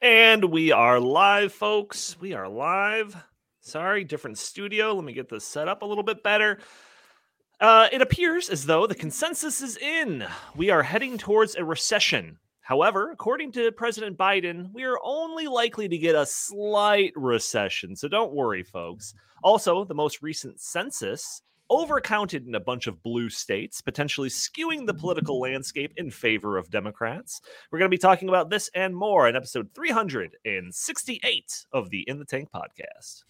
And we are live, folks. We are live. Sorry, different studio. Let me get this set up a little bit better. Uh, it appears as though the consensus is in. We are heading towards a recession. However, according to President Biden, we are only likely to get a slight recession. So don't worry, folks. Also, the most recent census overcounted in a bunch of blue states, potentially skewing the political mm. landscape in favor of Democrats. We're going to be talking about this and more in episode 368 of the In the Tank podcast.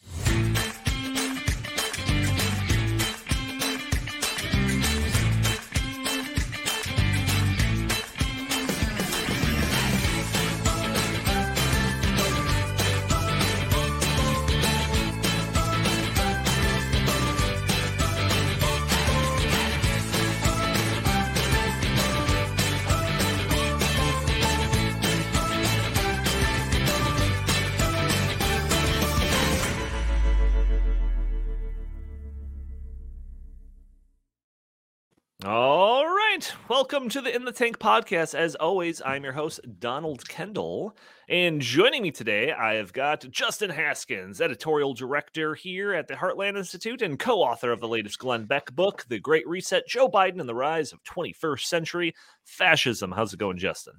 All right. Welcome to the In the Tank podcast. As always, I'm your host, Donald Kendall. And joining me today, I have got Justin Haskins, editorial director here at the Heartland Institute and co author of the latest Glenn Beck book, The Great Reset Joe Biden and the Rise of 21st Century Fascism. How's it going, Justin?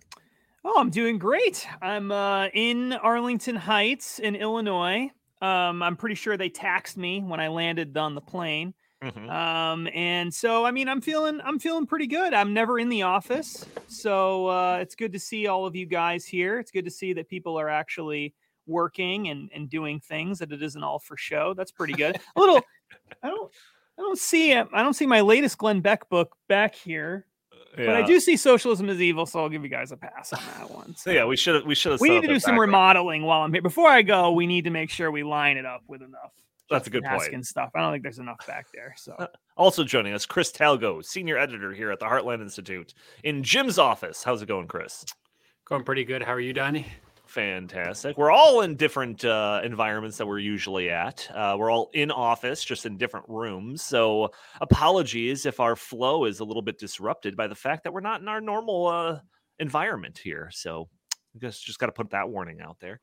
Oh, I'm doing great. I'm uh, in Arlington Heights in Illinois. Um, I'm pretty sure they taxed me when I landed on the plane. Mm-hmm. Um, and so I mean, I'm feeling I'm feeling pretty good. I'm never in the office, so uh, it's good to see all of you guys here. It's good to see that people are actually working and and doing things that it isn't all for show. That's pretty good. A little, I don't I don't see I don't see my latest Glenn Beck book back here. Yeah. But I do see socialism is evil, so I'll give you guys a pass on that one. So yeah, we should we should. We need to do some remodeling while I'm here. Before I go, we need to make sure we line it up with enough that's a good point. And stuff. I don't think there's enough back there. So, uh, also joining us, Chris Talgo, senior editor here at the Heartland Institute in Jim's office. How's it going, Chris? Going pretty good. How are you, Donnie? Fantastic. We're all in different uh, environments that we're usually at. Uh, we're all in office, just in different rooms. So, apologies if our flow is a little bit disrupted by the fact that we're not in our normal uh, environment here. So, I guess just got to put that warning out there.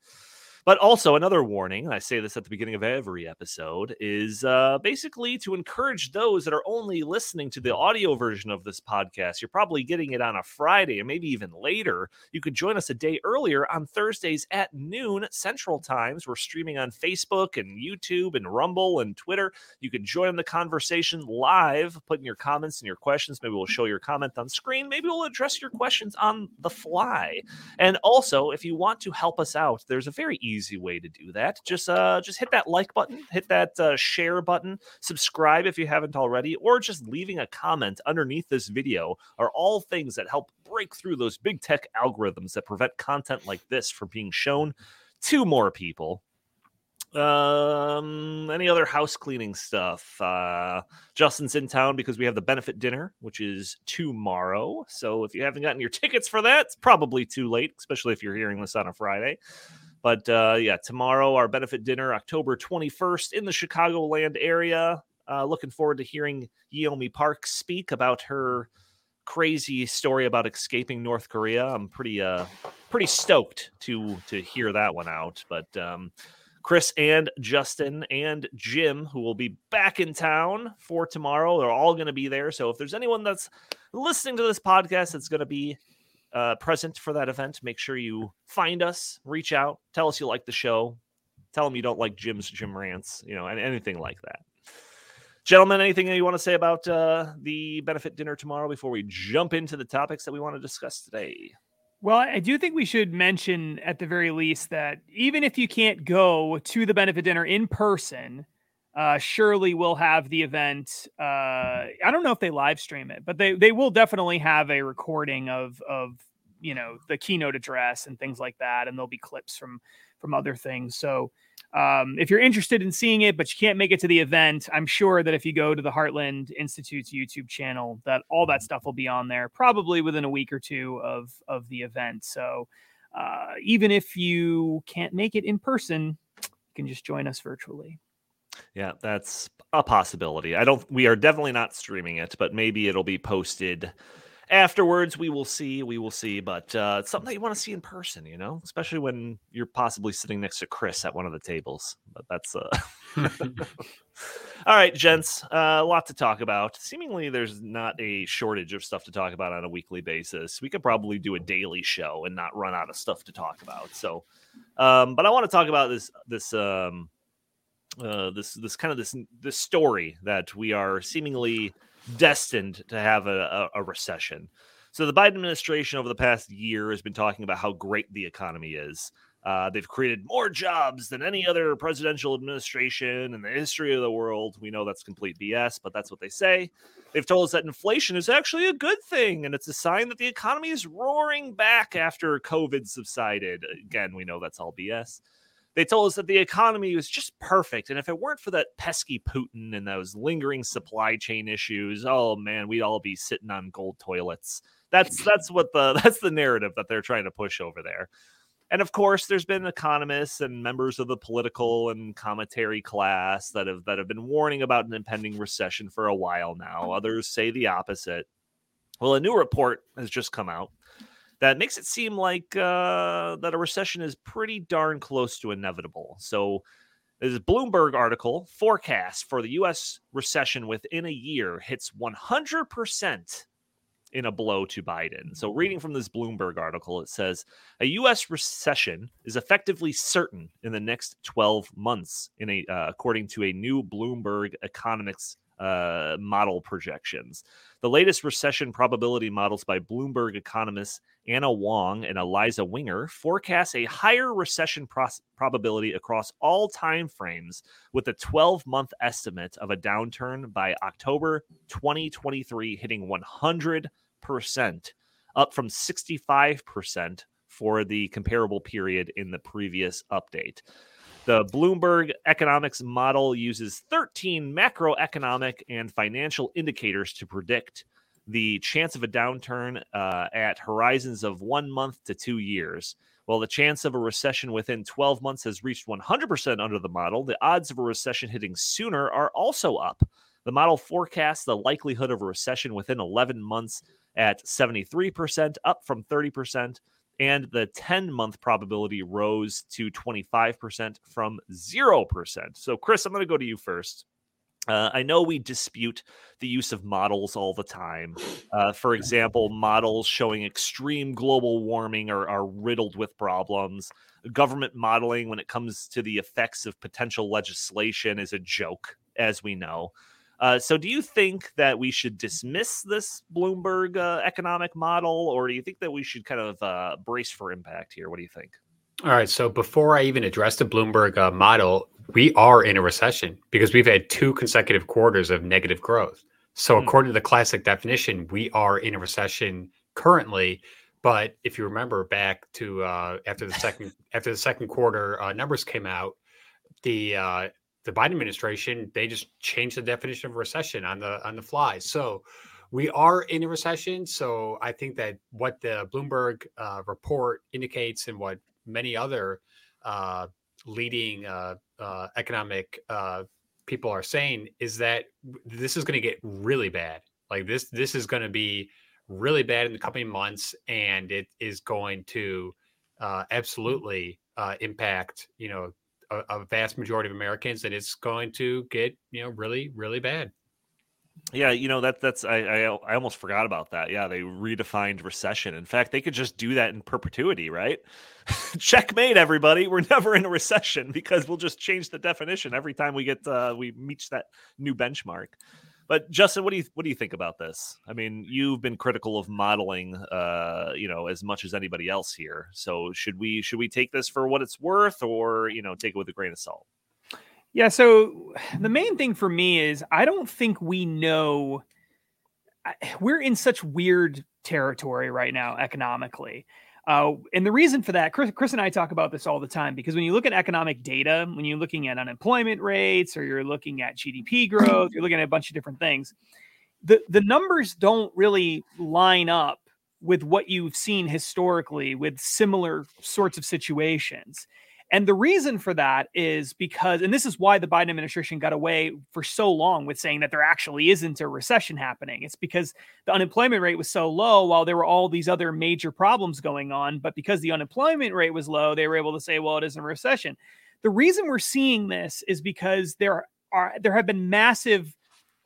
But also, another warning, and I say this at the beginning of every episode, is uh, basically to encourage those that are only listening to the audio version of this podcast. You're probably getting it on a Friday and maybe even later. You could join us a day earlier on Thursdays at noon Central Times. We're streaming on Facebook and YouTube and Rumble and Twitter. You can join the conversation live, put in your comments and your questions. Maybe we'll show your comment on screen. Maybe we'll address your questions on the fly. And also, if you want to help us out, there's a very easy easy way to do that. Just uh just hit that like button, hit that uh, share button, subscribe if you haven't already, or just leaving a comment underneath this video are all things that help break through those big tech algorithms that prevent content like this from being shown to more people. Um, any other house cleaning stuff? Uh, Justin's in town because we have the benefit dinner, which is tomorrow. So if you haven't gotten your tickets for that, it's probably too late, especially if you're hearing this on a Friday. But uh, yeah, tomorrow our benefit dinner, October 21st in the Chicagoland area. Uh, looking forward to hearing Yeonmi Park speak about her crazy story about escaping North Korea. I'm pretty uh pretty stoked to to hear that one out. But um, Chris and Justin and Jim, who will be back in town for tomorrow, they're all going to be there. So if there's anyone that's listening to this podcast that's going to be uh, present for that event, make sure you find us, reach out, tell us you like the show, tell them you don't like Jim's Jim rants, you know, and anything like that. Gentlemen, anything you want to say about uh, the benefit dinner tomorrow before we jump into the topics that we want to discuss today? Well, I do think we should mention at the very least that even if you can't go to the benefit dinner in person, uh, surely will have the event. Uh, I don't know if they live stream it, but they they will definitely have a recording of of you know the keynote address and things like that, and there'll be clips from from other things. So um, if you're interested in seeing it, but you can't make it to the event, I'm sure that if you go to the Heartland Institute's YouTube channel, that all that stuff will be on there probably within a week or two of of the event. So uh, even if you can't make it in person, you can just join us virtually. Yeah, that's a possibility. I don't we are definitely not streaming it, but maybe it'll be posted afterwards. We will see we will see but uh it's something that you want to see in person you know especially when you're possibly sitting next to chris at one of the tables but that's uh all right gents uh, a lot to talk about. Seemingly there's not a shortage of stuff to talk about on a weekly basis. We could probably do a daily show and not run out of stuff to talk about so um but i want to talk about this this um uh this this kind of this this story that we are seemingly destined to have a, a, a, recession. So the Biden administration over the past year has been talking about how great the economy is. Uh, they've created more jobs than any other presidential administration in the history of the world. We know that's complete BS, but that's what they say. They've told us that inflation is actually a good thing, and it's a sign that the economy is roaring back after COVID subsided. Again, we know that's all BS. They told us that the economy was just perfect. And if it weren't for that pesky Putin and those lingering supply chain issues, oh man, we'd all be sitting on gold toilets. That's that's what the that's the narrative that they're trying to push over there. And of course, there's been economists and members of the political and commentary class that have that have been warning about an impending recession for a while now. Others say the opposite. Well, a new report has just come out that makes it seem like uh, that a recession is pretty darn close to inevitable. So, this Bloomberg article forecast for the U.S. recession within a year hits 100% in a blow to Biden. So, reading from this Bloomberg article, it says a U.S. recession is effectively certain in the next 12 months, in a uh, according to a new Bloomberg economics uh, model projections. The latest recession probability models by Bloomberg economists Anna Wong and Eliza Winger forecast a higher recession pros- probability across all time frames, with a 12 month estimate of a downturn by October 2023 hitting 100%, up from 65% for the comparable period in the previous update. The Bloomberg economics model uses 13 macroeconomic and financial indicators to predict the chance of a downturn uh, at horizons of one month to two years. While the chance of a recession within 12 months has reached 100% under the model, the odds of a recession hitting sooner are also up. The model forecasts the likelihood of a recession within 11 months at 73%, up from 30% and the 10 month probability rose to 25% from 0%. So, Chris, I'm going to go to you first. Uh, I know we dispute the use of models all the time. Uh, for example, models showing extreme global warming are, are riddled with problems. Government modeling, when it comes to the effects of potential legislation, is a joke, as we know. Uh, so, do you think that we should dismiss this Bloomberg uh, economic model, or do you think that we should kind of uh, brace for impact here? What do you think? All right. So, before I even address the Bloomberg uh, model, we are in a recession because we've had two consecutive quarters of negative growth. So, mm. according to the classic definition, we are in a recession currently. But if you remember back to uh, after the second after the second quarter uh, numbers came out, the the Biden administration, they just changed the definition of recession on the on the fly. So we are in a recession. So I think that what the Bloomberg uh, report indicates and what many other uh, leading uh, uh economic uh, people are saying is that this is going to get really bad. Like this, this is going to be really bad in the coming months, and it is going to uh, absolutely impact, you know, a, a vast majority of Americans that it's going to get you know really really bad. Yeah, you know that that's I, I, I almost forgot about that. Yeah, they redefined recession. In fact, they could just do that in perpetuity, right? Checkmate, everybody. We're never in a recession because we'll just change the definition every time we get uh, we reach that new benchmark. But Justin, what do you what do you think about this? I mean, you've been critical of modeling, uh, you know, as much as anybody else here. So should we should we take this for what it's worth, or you know, take it with a grain of salt? Yeah. So the main thing for me is I don't think we know. We're in such weird territory right now economically. Uh, and the reason for that, Chris, Chris and I talk about this all the time because when you look at economic data, when you're looking at unemployment rates or you're looking at GDP growth, you're looking at a bunch of different things. The the numbers don't really line up with what you've seen historically with similar sorts of situations. And the reason for that is because, and this is why the Biden administration got away for so long with saying that there actually isn't a recession happening. It's because the unemployment rate was so low while there were all these other major problems going on. But because the unemployment rate was low, they were able to say, well, it isn't a recession. The reason we're seeing this is because there are there have been massive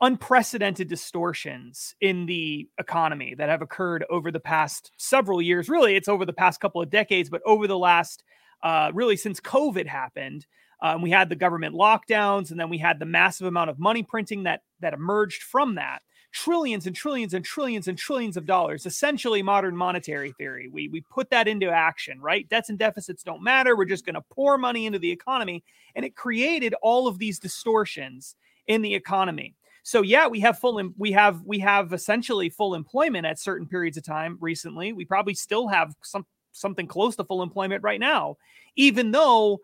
unprecedented distortions in the economy that have occurred over the past several years. Really, it's over the past couple of decades, but over the last, uh, really since COVID happened, um, we had the government lockdowns, and then we had the massive amount of money printing that that emerged from that. Trillions and trillions and trillions and trillions of dollars, essentially modern monetary theory. We we put that into action, right? Debts and deficits don't matter. We're just going to pour money into the economy, and it created all of these distortions in the economy. So yeah, we have full we have we have essentially full employment at certain periods of time recently. We probably still have some something close to full employment right now, even though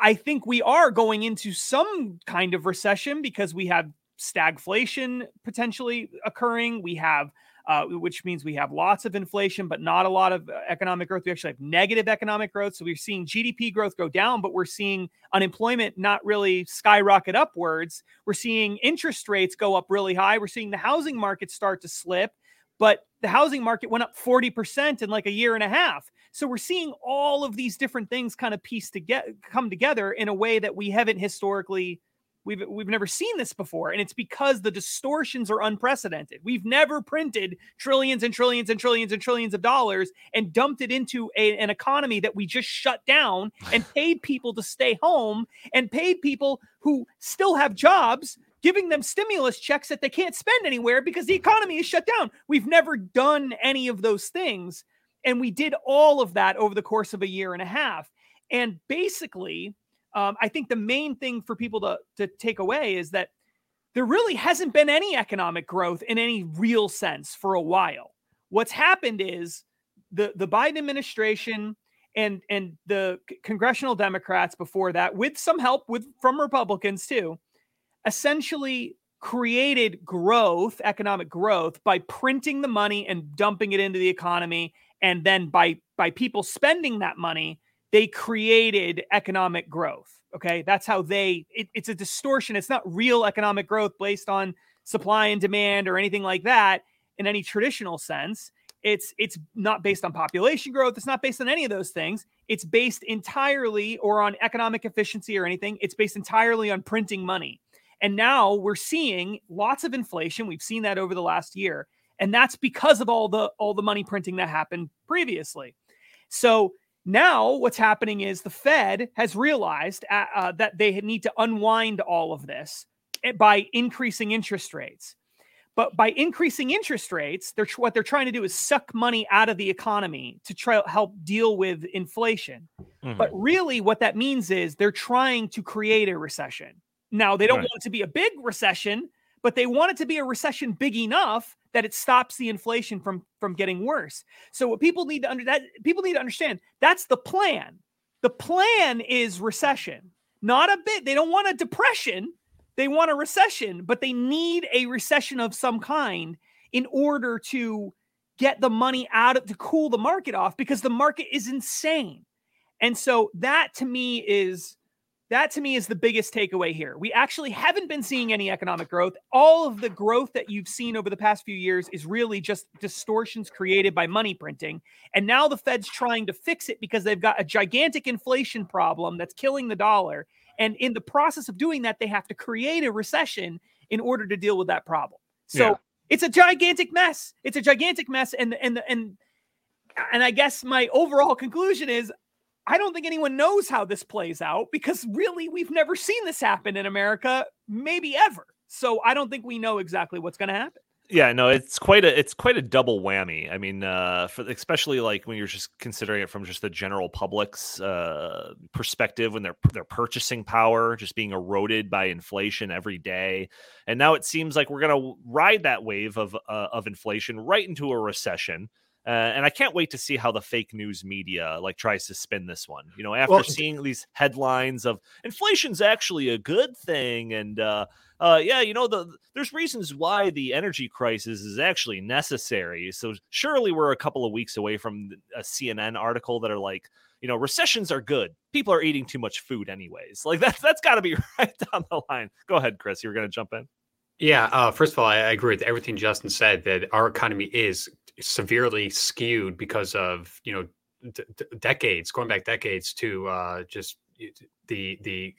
I think we are going into some kind of recession because we have stagflation potentially occurring. We have uh, which means we have lots of inflation, but not a lot of uh, economic growth. We actually have negative economic growth. So we're seeing GDP growth go down, but we're seeing unemployment not really skyrocket upwards. We're seeing interest rates go up really high. We're seeing the housing market start to slip, but the housing market went up 40% in like a year and a half. So we're seeing all of these different things kind of piece to get come together in a way that we haven't historically We've we've never seen this before, and it's because the distortions are unprecedented. We've never printed trillions and trillions and trillions and trillions of dollars and dumped it into a, an economy that we just shut down and paid people to stay home and paid people who still have jobs giving them stimulus checks that they can't spend anywhere because the economy is shut down. We've never done any of those things. And we did all of that over the course of a year and a half. And basically, um, I think the main thing for people to, to take away is that there really hasn't been any economic growth in any real sense for a while. What's happened is the, the Biden administration and and the congressional Democrats before that, with some help with from Republicans too, essentially created growth, economic growth, by printing the money and dumping it into the economy, and then by by people spending that money, they created economic growth. Okay. That's how they, it, it's a distortion. It's not real economic growth based on supply and demand or anything like that in any traditional sense. It's it's not based on population growth. It's not based on any of those things. It's based entirely or on economic efficiency or anything. It's based entirely on printing money. And now we're seeing lots of inflation. We've seen that over the last year, and that's because of all the all the money printing that happened previously. So now, what's happening is the Fed has realized uh, uh, that they need to unwind all of this eh, by increasing interest rates. But by increasing interest rates, they're, what they're trying to do is suck money out of the economy to try to help deal with inflation. Mm-hmm. But really, what that means is they're trying to create a recession. Now, they don't right. want it to be a big recession, but they want it to be a recession big enough that it stops the inflation from from getting worse. So what people need to under that people need to understand that's the plan. The plan is recession, not a bit. They don't want a depression. They want a recession, but they need a recession of some kind in order to get the money out of to cool the market off because the market is insane. And so that to me is that to me is the biggest takeaway here. We actually haven't been seeing any economic growth. All of the growth that you've seen over the past few years is really just distortions created by money printing. And now the Fed's trying to fix it because they've got a gigantic inflation problem that's killing the dollar. And in the process of doing that, they have to create a recession in order to deal with that problem. So yeah. it's a gigantic mess. It's a gigantic mess. And and and and I guess my overall conclusion is I don't think anyone knows how this plays out because really we've never seen this happen in America, maybe ever. So I don't think we know exactly what's going to happen. Yeah, no, it's quite a it's quite a double whammy. I mean, uh, for especially like when you're just considering it from just the general public's uh, perspective, when their their purchasing power just being eroded by inflation every day, and now it seems like we're gonna ride that wave of uh, of inflation right into a recession. Uh, and I can't wait to see how the fake news media like tries to spin this one. You know, after well, seeing these headlines of inflation's actually a good thing, and uh, uh, yeah, you know, the there's reasons why the energy crisis is actually necessary. So surely we're a couple of weeks away from a CNN article that are like, you know, recessions are good. People are eating too much food anyways. Like that's that's got to be right down the line. Go ahead, Chris. You were going to jump in. Yeah. Uh, first of all, I, I agree with everything Justin said. That our economy is severely skewed because of you know d- d- decades, going back decades to uh, just the the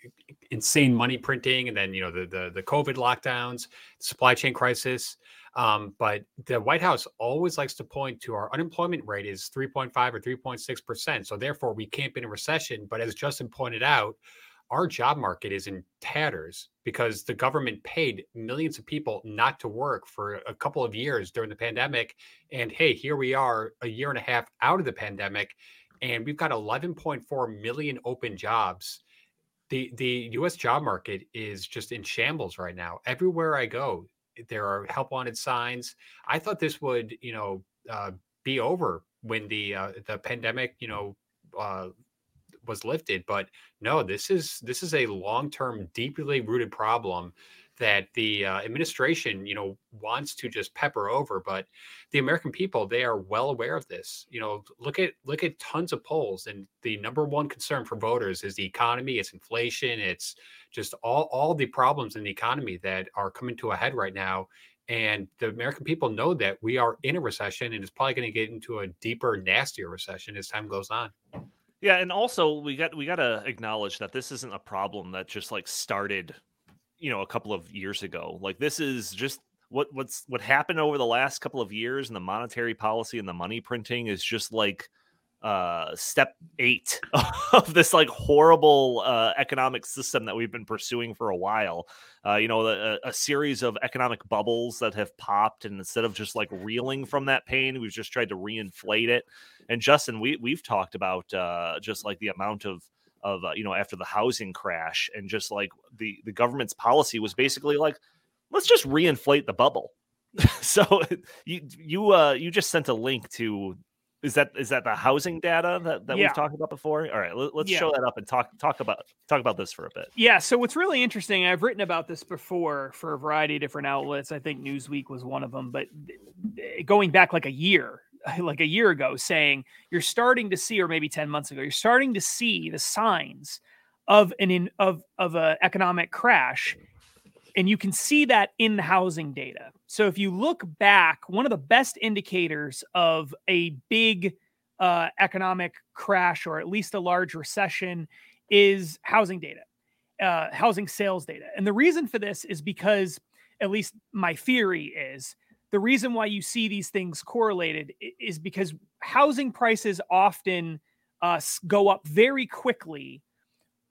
insane money printing, and then you know the the, the COVID lockdowns, supply chain crisis. Um, but the White House always likes to point to our unemployment rate is 3.5 or 3.6 percent. So therefore, we can't be in a recession. But as Justin pointed out, our job market is in tatters because the government paid millions of people not to work for a couple of years during the pandemic. And hey, here we are a year and a half out of the pandemic, and we've got 11.4 million open jobs. The the US job market is just in shambles right now. Everywhere I go, there are help wanted signs. I thought this would, you know, uh, be over when the uh, the pandemic, you know, uh, was lifted. But no, this is this is a long term, deeply rooted problem that the uh, administration, you know, wants to just pepper over. But the American people, they are well aware of this. You know, look at look at tons of polls, and the number one concern for voters is the economy, it's inflation, it's just all all the problems in the economy that are coming to a head right now. And the American people know that we are in a recession, and it's probably going to get into a deeper, nastier recession as time goes on. Yeah, and also we got we got to acknowledge that this isn't a problem that just like started, you know, a couple of years ago. Like this is just what what's what happened over the last couple of years and the monetary policy and the money printing is just like uh, step eight of this like horrible uh, economic system that we've been pursuing for a while. Uh, you know, a, a, series of economic bubbles that have popped, and instead of just like reeling from that pain, we've just tried to reinflate it. And Justin, we we've talked about uh, just like the amount of of uh, you know after the housing crash, and just like the the government's policy was basically like, let's just reinflate the bubble. so you you uh you just sent a link to is that is that the housing data that, that yeah. we've talked about before? All right, let, us yeah. show that up and talk talk about talk about this for a bit. Yeah. So what's really interesting, I've written about this before for a variety of different outlets. I think Newsweek was one of them, but going back like a year, like a year ago, saying you're starting to see, or maybe ten months ago, you're starting to see the signs of an in of of a economic crash and you can see that in the housing data. So if you look back, one of the best indicators of a big uh, economic crash or at least a large recession is housing data, uh, housing sales data. And the reason for this is because, at least my theory is, the reason why you see these things correlated is because housing prices often uh, go up very quickly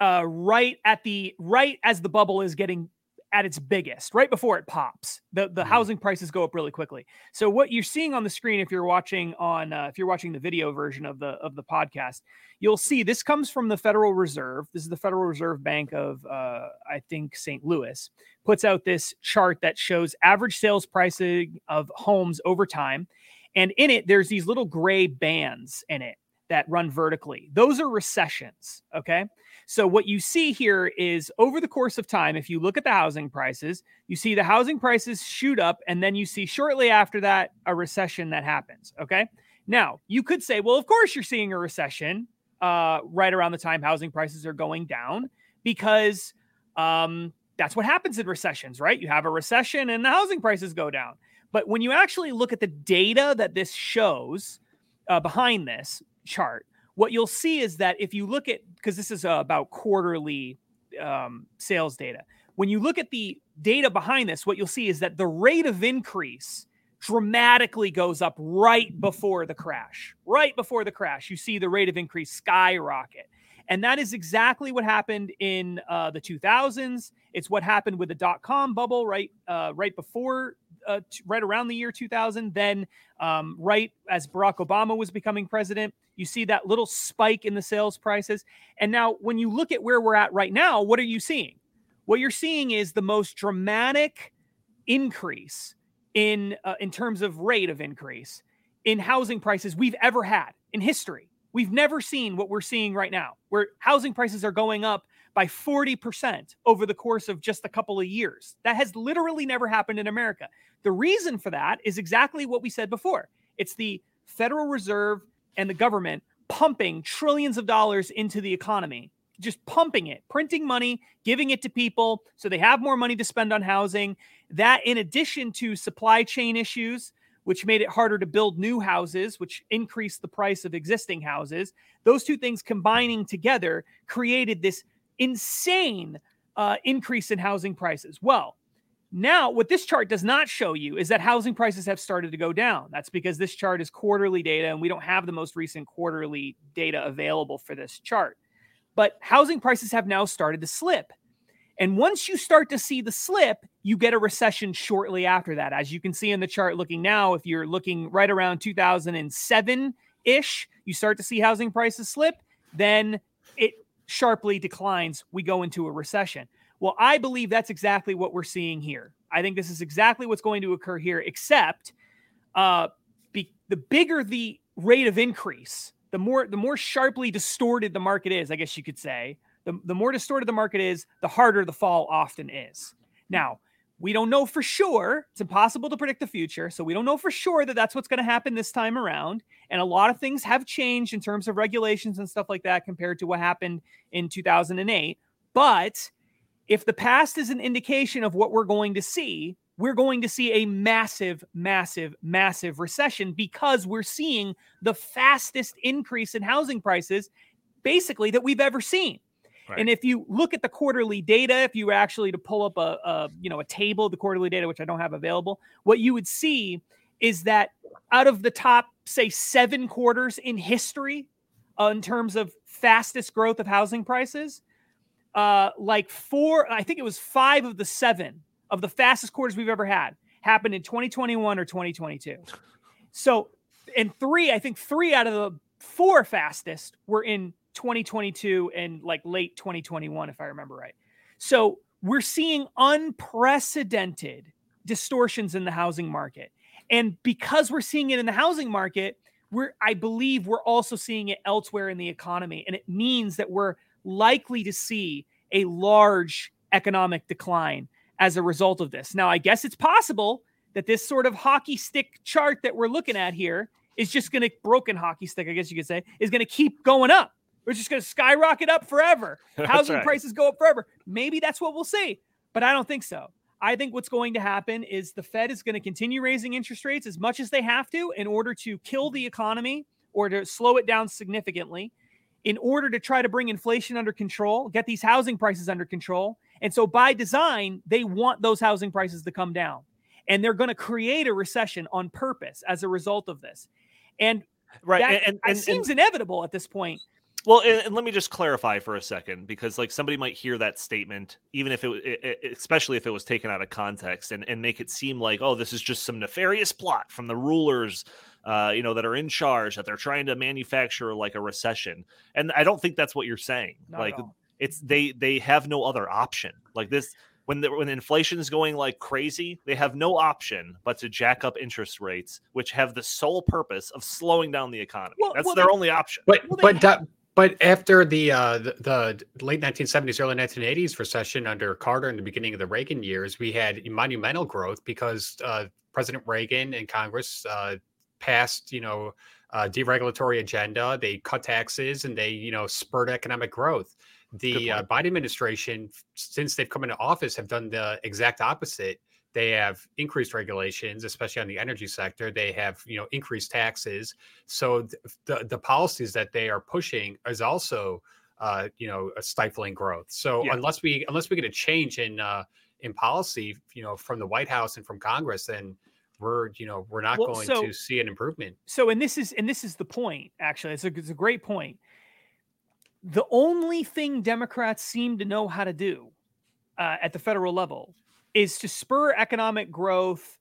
uh, right at the right as the bubble is getting at its biggest, right before it pops. The the mm-hmm. housing prices go up really quickly. So what you're seeing on the screen, if you're watching on uh, if you're watching the video version of the of the podcast, you'll see this comes from the Federal Reserve. This is the Federal Reserve Bank of uh, I think St. Louis puts out this chart that shows average sales pricing of homes over time, and in it there's these little gray bands in it that run vertically. Those are recessions. Okay. So what you see here is over the course of time, if you look at the housing prices, you see the housing prices shoot up, and then you see shortly after that a recession that happens. Okay. Now you could say, well, of course you're seeing a recession uh, right around the time housing prices are going down because um, that's what happens in recessions, right? You have a recession and the housing prices go down. But when you actually look at the data that this shows uh, behind this chart, what you'll see is that if you look at because this is uh, about quarterly um, sales data. When you look at the data behind this what you'll see is that the rate of increase dramatically goes up right before the crash right before the crash. You see the rate of increase skyrocket. And that is exactly what happened in uh, the 2000s it's what happened with the dot-com bubble right uh, right before uh, t- right around the year 2000. Then, um, right as Barack Obama was becoming president, you see that little spike in the sales prices. And now, when you look at where we're at right now, what are you seeing? What you're seeing is the most dramatic increase in uh, in terms of rate of increase in housing prices we've ever had in history. We've never seen what we're seeing right now, where housing prices are going up by 40% over the course of just a couple of years. That has literally never happened in America. The reason for that is exactly what we said before it's the Federal Reserve and the government pumping trillions of dollars into the economy, just pumping it, printing money, giving it to people so they have more money to spend on housing. That, in addition to supply chain issues, which made it harder to build new houses, which increased the price of existing houses, those two things combining together created this insane uh, increase in housing prices. Well, now, what this chart does not show you is that housing prices have started to go down. That's because this chart is quarterly data and we don't have the most recent quarterly data available for this chart. But housing prices have now started to slip. And once you start to see the slip, you get a recession shortly after that. As you can see in the chart looking now, if you're looking right around 2007 ish, you start to see housing prices slip, then it sharply declines. We go into a recession. Well, I believe that's exactly what we're seeing here. I think this is exactly what's going to occur here, except uh, be, the bigger the rate of increase, the more the more sharply distorted the market is. I guess you could say the, the more distorted the market is, the harder the fall often is. Now, we don't know for sure. It's impossible to predict the future. So we don't know for sure that that's what's going to happen this time around. And a lot of things have changed in terms of regulations and stuff like that compared to what happened in 2008. But if the past is an indication of what we're going to see, we're going to see a massive, massive, massive recession because we're seeing the fastest increase in housing prices basically that we've ever seen. Right. And if you look at the quarterly data, if you were actually to pull up a, a, you know a table, the quarterly data, which I don't have available, what you would see is that out of the top, say, seven quarters in history, uh, in terms of fastest growth of housing prices, uh, like four, I think it was five of the seven of the fastest quarters we've ever had happened in 2021 or 2022. So, and three, I think three out of the four fastest were in 2022 and like late 2021, if I remember right. So we're seeing unprecedented distortions in the housing market. And because we're seeing it in the housing market, we're I believe we're also seeing it elsewhere in the economy. And it means that we're likely to see a large economic decline as a result of this. Now, I guess it's possible that this sort of hockey stick chart that we're looking at here is just going to broken hockey stick, I guess you could say, is going to keep going up. We're just going to skyrocket up forever. Housing right. prices go up forever. Maybe that's what we'll see, but I don't think so. I think what's going to happen is the Fed is going to continue raising interest rates as much as they have to in order to kill the economy or to slow it down significantly in order to try to bring inflation under control, get these housing prices under control. And so, by design, they want those housing prices to come down. And they're going to create a recession on purpose as a result of this. And right, that, and, and, it seems and, inevitable at this point. Well, and, and, let me just clarify for a second, because like somebody might hear that statement, even if it, it, especially if it was taken out of context, and and make it seem like, oh, this is just some nefarious plot from the rulers uh, you know, that are in charge that they're trying to manufacture like a recession. And I don't think that's what you're saying. Not like it's they they have no other option. Like this when the, when inflation is going like crazy, they have no option but to jack up interest rates, which have the sole purpose of slowing down the economy. Well, That's well, their they, only option. But well, but that, but after the, uh, the, the late 1970s, early 1980s recession under Carter and the beginning of the Reagan years, we had monumental growth because uh, President Reagan and Congress uh, passed, you know, uh, deregulatory agenda. They cut taxes and they, you know, spurred economic growth. The uh, Biden administration, since they've come into office, have done the exact opposite. They have increased regulations, especially on the energy sector. They have, you know, increased taxes. So the the policies that they are pushing is also, uh, you know, stifling growth. So yeah. unless we unless we get a change in uh, in policy, you know, from the White House and from Congress, then we're you know we're not well, going so, to see an improvement so and this is and this is the point actually it's a, it's a great point the only thing democrats seem to know how to do uh, at the federal level is to spur economic growth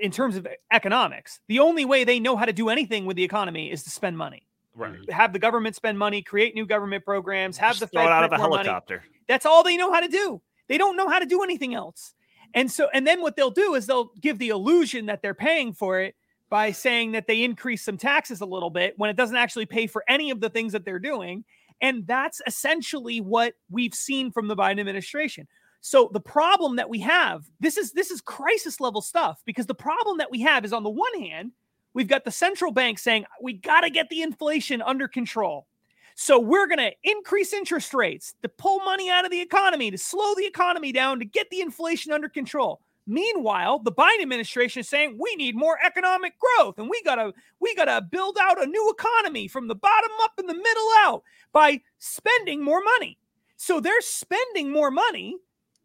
in terms of economics the only way they know how to do anything with the economy is to spend money right have the government spend money create new government programs have Just the Fed out of a helicopter money. that's all they know how to do they don't know how to do anything else and so, and then what they'll do is they'll give the illusion that they're paying for it by saying that they increase some taxes a little bit when it doesn't actually pay for any of the things that they're doing. And that's essentially what we've seen from the Biden administration. So the problem that we have, this is this is crisis level stuff because the problem that we have is on the one hand, we've got the central bank saying we got to get the inflation under control. So we're going to increase interest rates to pull money out of the economy, to slow the economy down, to get the inflation under control. Meanwhile, the Biden administration is saying we need more economic growth and we got to we got to build out a new economy from the bottom up and the middle out by spending more money. So they're spending more money,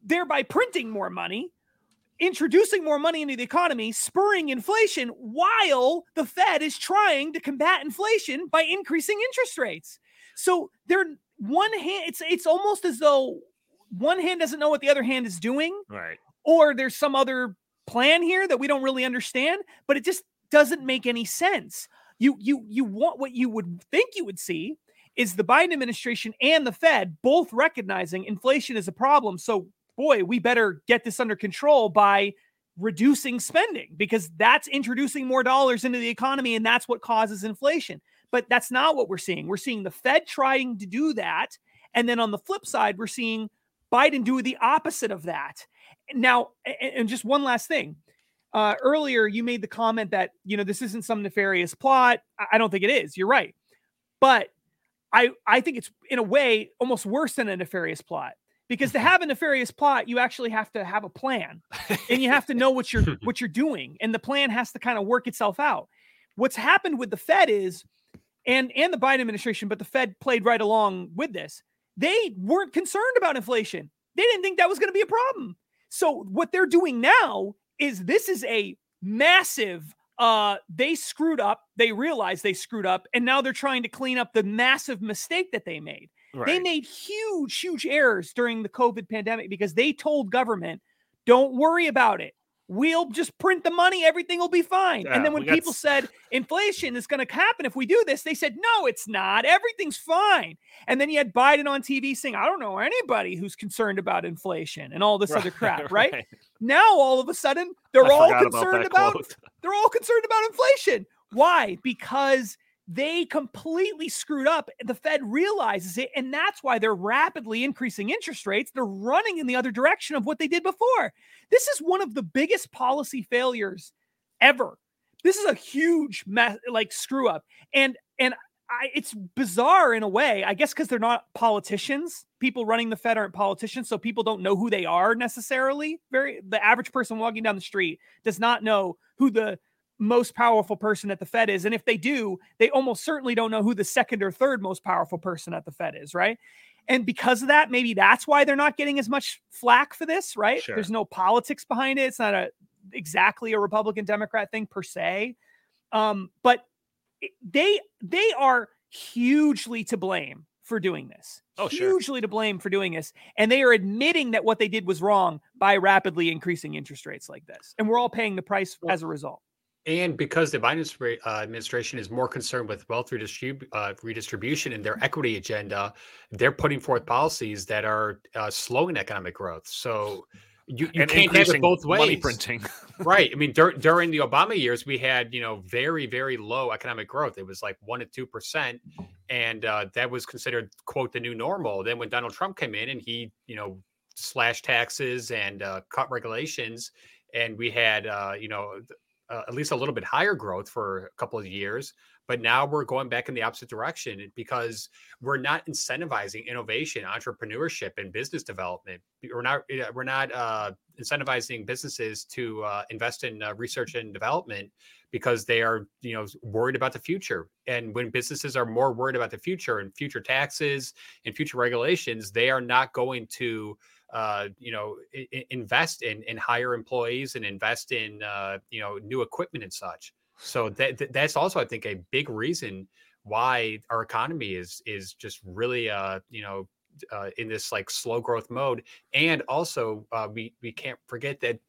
thereby printing more money, introducing more money into the economy, spurring inflation while the Fed is trying to combat inflation by increasing interest rates. So they're one hand it's it's almost as though one hand doesn't know what the other hand is doing. Right or there's some other plan here that we don't really understand, but it just doesn't make any sense. You you you want what you would think you would see is the Biden administration and the Fed both recognizing inflation is a problem. So boy, we better get this under control by reducing spending because that's introducing more dollars into the economy and that's what causes inflation. But that's not what we're seeing. We're seeing the Fed trying to do that. And then on the flip side, we're seeing Biden do the opposite of that. Now, and just one last thing. Uh, earlier, you made the comment that you know this isn't some nefarious plot. I don't think it is. You're right, but I I think it's in a way almost worse than a nefarious plot because to have a nefarious plot, you actually have to have a plan, and you have to know what you're what you're doing, and the plan has to kind of work itself out. What's happened with the Fed is, and and the Biden administration, but the Fed played right along with this. They weren't concerned about inflation. They didn't think that was going to be a problem. So what they're doing now is this is a massive uh they screwed up they realized they screwed up and now they're trying to clean up the massive mistake that they made right. they made huge huge errors during the covid pandemic because they told government don't worry about it we'll just print the money, everything will be fine. Yeah, and then when people got... said inflation is going to happen if we do this, they said, no, it's not. Everything's fine. And then you had Biden on TV saying, I don't know anybody who's concerned about inflation and all this right, other crap, right? right? Now all of a sudden they're I all concerned about, about they're all concerned about inflation. Why? Because they completely screwed up. The Fed realizes it, and that's why they're rapidly increasing interest rates. They're running in the other direction of what they did before. This is one of the biggest policy failures ever. This is a huge mess, like screw up, and and I, it's bizarre in a way, I guess, because they're not politicians. People running the Fed aren't politicians, so people don't know who they are necessarily. Very, the average person walking down the street does not know who the most powerful person at the Fed is. And if they do, they almost certainly don't know who the second or third most powerful person at the Fed is, right? And because of that, maybe that's why they're not getting as much flack for this, right? Sure. There's no politics behind it. It's not a exactly a Republican Democrat thing per se. Um, but they they are hugely to blame for doing this. Oh, hugely sure. to blame for doing this. And they are admitting that what they did was wrong by rapidly increasing interest rates like this. And we're all paying the price well, as a result and because the Biden uh, administration is more concerned with wealth redistrib- uh, redistribution and their equity agenda, they're putting forth policies that are uh, slowing economic growth. So you, you can't have it both ways. Money printing, right? I mean, dur- during the Obama years, we had you know very very low economic growth. It was like one to two percent, and uh, that was considered quote the new normal. Then when Donald Trump came in and he you know slashed taxes and uh, cut regulations, and we had uh, you know uh, at least a little bit higher growth for a couple of years but now we're going back in the opposite direction because we're not incentivizing innovation entrepreneurship and business development. We're not we're not uh, incentivizing businesses to uh, invest in uh, research and development because they are you know worried about the future. And when businesses are more worried about the future and future taxes and future regulations they are not going to uh, you know, I- invest in in hire employees and invest in uh, you know new equipment and such. So that that's also, I think, a big reason why our economy is is just really uh, you know uh, in this like slow growth mode. And also, uh, we we can't forget that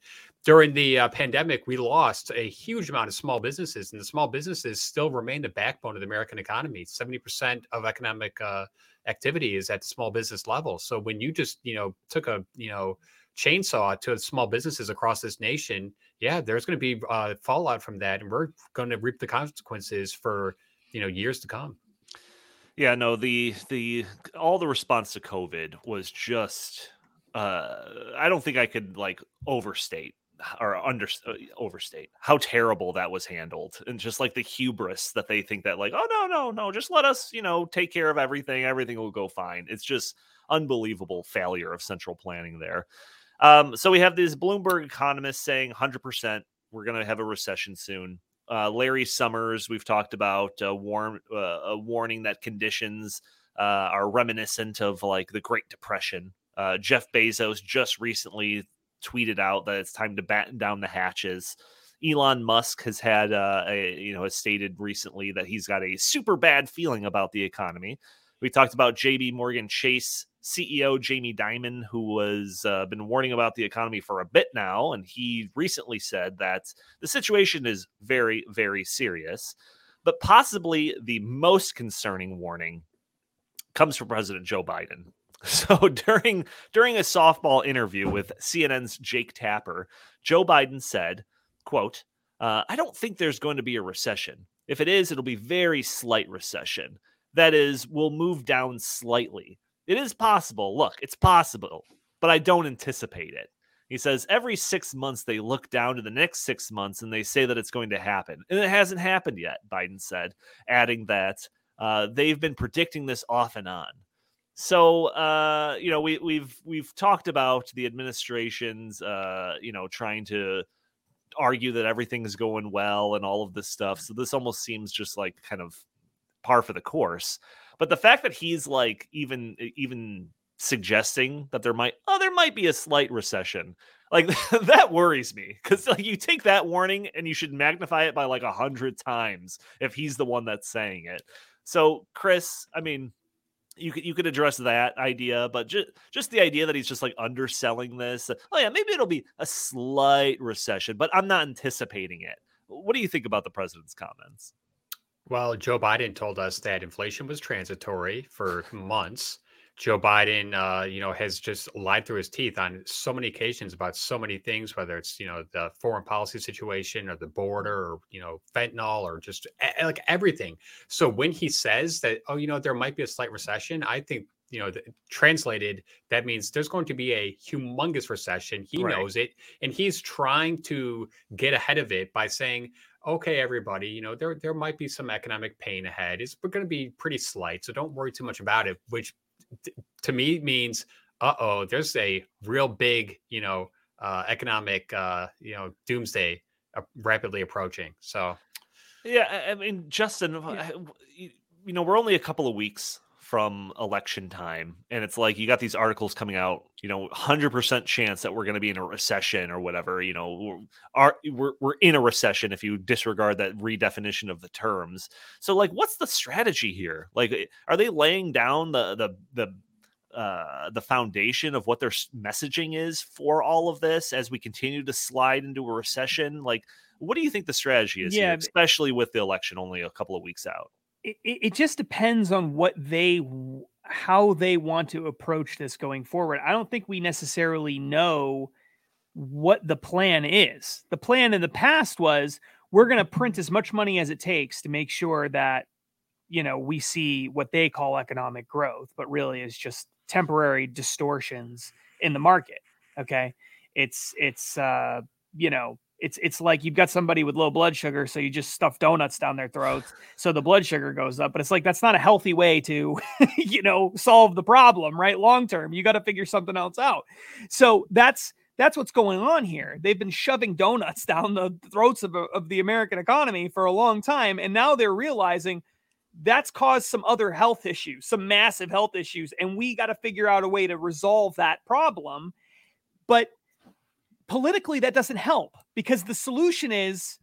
during the uh, pandemic, we lost a huge amount of small businesses, and the small businesses still remain the backbone of the American economy. Seventy percent of economic uh, activity is at the small business level. So when you just you know took a you know chainsaw to small businesses across this nation, yeah, there's going to be uh, fallout from that, and we're going to reap the consequences for you know years to come. Yeah, no, the the all the response to COVID was just uh I don't think I could like overstate or under uh, overstate how terrible that was handled and just like the hubris that they think that like oh no no no just let us you know take care of everything everything will go fine. It's just unbelievable failure of central planning there. Um, so we have these bloomberg economists saying 100% we're going to have a recession soon uh, larry summers we've talked about uh, warn, uh, a warning that conditions uh, are reminiscent of like the great depression uh, Jeff Bezos just recently tweeted out that it's time to batten down the hatches. Elon Musk has had, uh, a, you know, has stated recently that he's got a super bad feeling about the economy. We talked about JP Morgan Chase CEO Jamie Dimon, who has uh, been warning about the economy for a bit now, and he recently said that the situation is very, very serious. But possibly the most concerning warning comes from President Joe Biden. So during during a softball interview with CNN's Jake Tapper, Joe Biden said, "quote uh, I don't think there's going to be a recession. If it is, it'll be very slight recession. That is, we'll move down slightly. It is possible. Look, it's possible, but I don't anticipate it." He says every six months they look down to the next six months and they say that it's going to happen. And it hasn't happened yet, Biden said, adding that uh, they've been predicting this off and on. So uh, you know, we, we've we've talked about the administration's uh, you know trying to argue that everything's going well and all of this stuff. So this almost seems just like kind of par for the course. But the fact that he's like even even suggesting that there might oh there might be a slight recession like that worries me because like you take that warning and you should magnify it by like a hundred times if he's the one that's saying it so chris i mean you could you could address that idea, but just just the idea that he's just like underselling this. Oh yeah, maybe it'll be a slight recession, but I'm not anticipating it. What do you think about the president's comments? Well, Joe Biden told us that inflation was transitory for months. Joe Biden, uh, you know, has just lied through his teeth on so many occasions about so many things, whether it's you know the foreign policy situation or the border or you know fentanyl or just like everything. So when he says that, oh, you know, there might be a slight recession, I think you know, the, translated, that means there's going to be a humongous recession. He right. knows it, and he's trying to get ahead of it by saying, "Okay, everybody, you know, there there might be some economic pain ahead. It's going to be pretty slight, so don't worry too much about it." Which to me means, uh oh, there's a real big, you know, uh, economic, uh, you know, doomsday uh, rapidly approaching. So, yeah, I mean, Justin, yeah. you know, we're only a couple of weeks from election time and it's like you got these articles coming out you know 100% chance that we're going to be in a recession or whatever you know we're, we're, we're in a recession if you disregard that redefinition of the terms. So like what's the strategy here? Like eh, are they laying down the the the uh, the foundation of what their messaging is for all of this as we continue to slide into a recession? Like what do you think the strategy is yeah, here, especially with the election only a couple of weeks out it, it just depends on what they how they want to approach this going forward. I don't think we necessarily know what the plan is. The plan in the past was we're going to print as much money as it takes to make sure that you know we see what they call economic growth, but really is just temporary distortions in the market. Okay, it's it's uh, you know it's it's like you've got somebody with low blood sugar, so you just stuff donuts down their throats, so the blood sugar goes up. But it's like that's not a healthy way to, you know, solve the problem, right? Long term, you got to figure something else out. So that's that's what's going on here. They've been shoving donuts down the throats of, of the American economy for a long time, and now they're realizing that's caused some other health issues, some massive health issues, and we got to figure out a way to resolve that problem. But politically that doesn't help because the solution is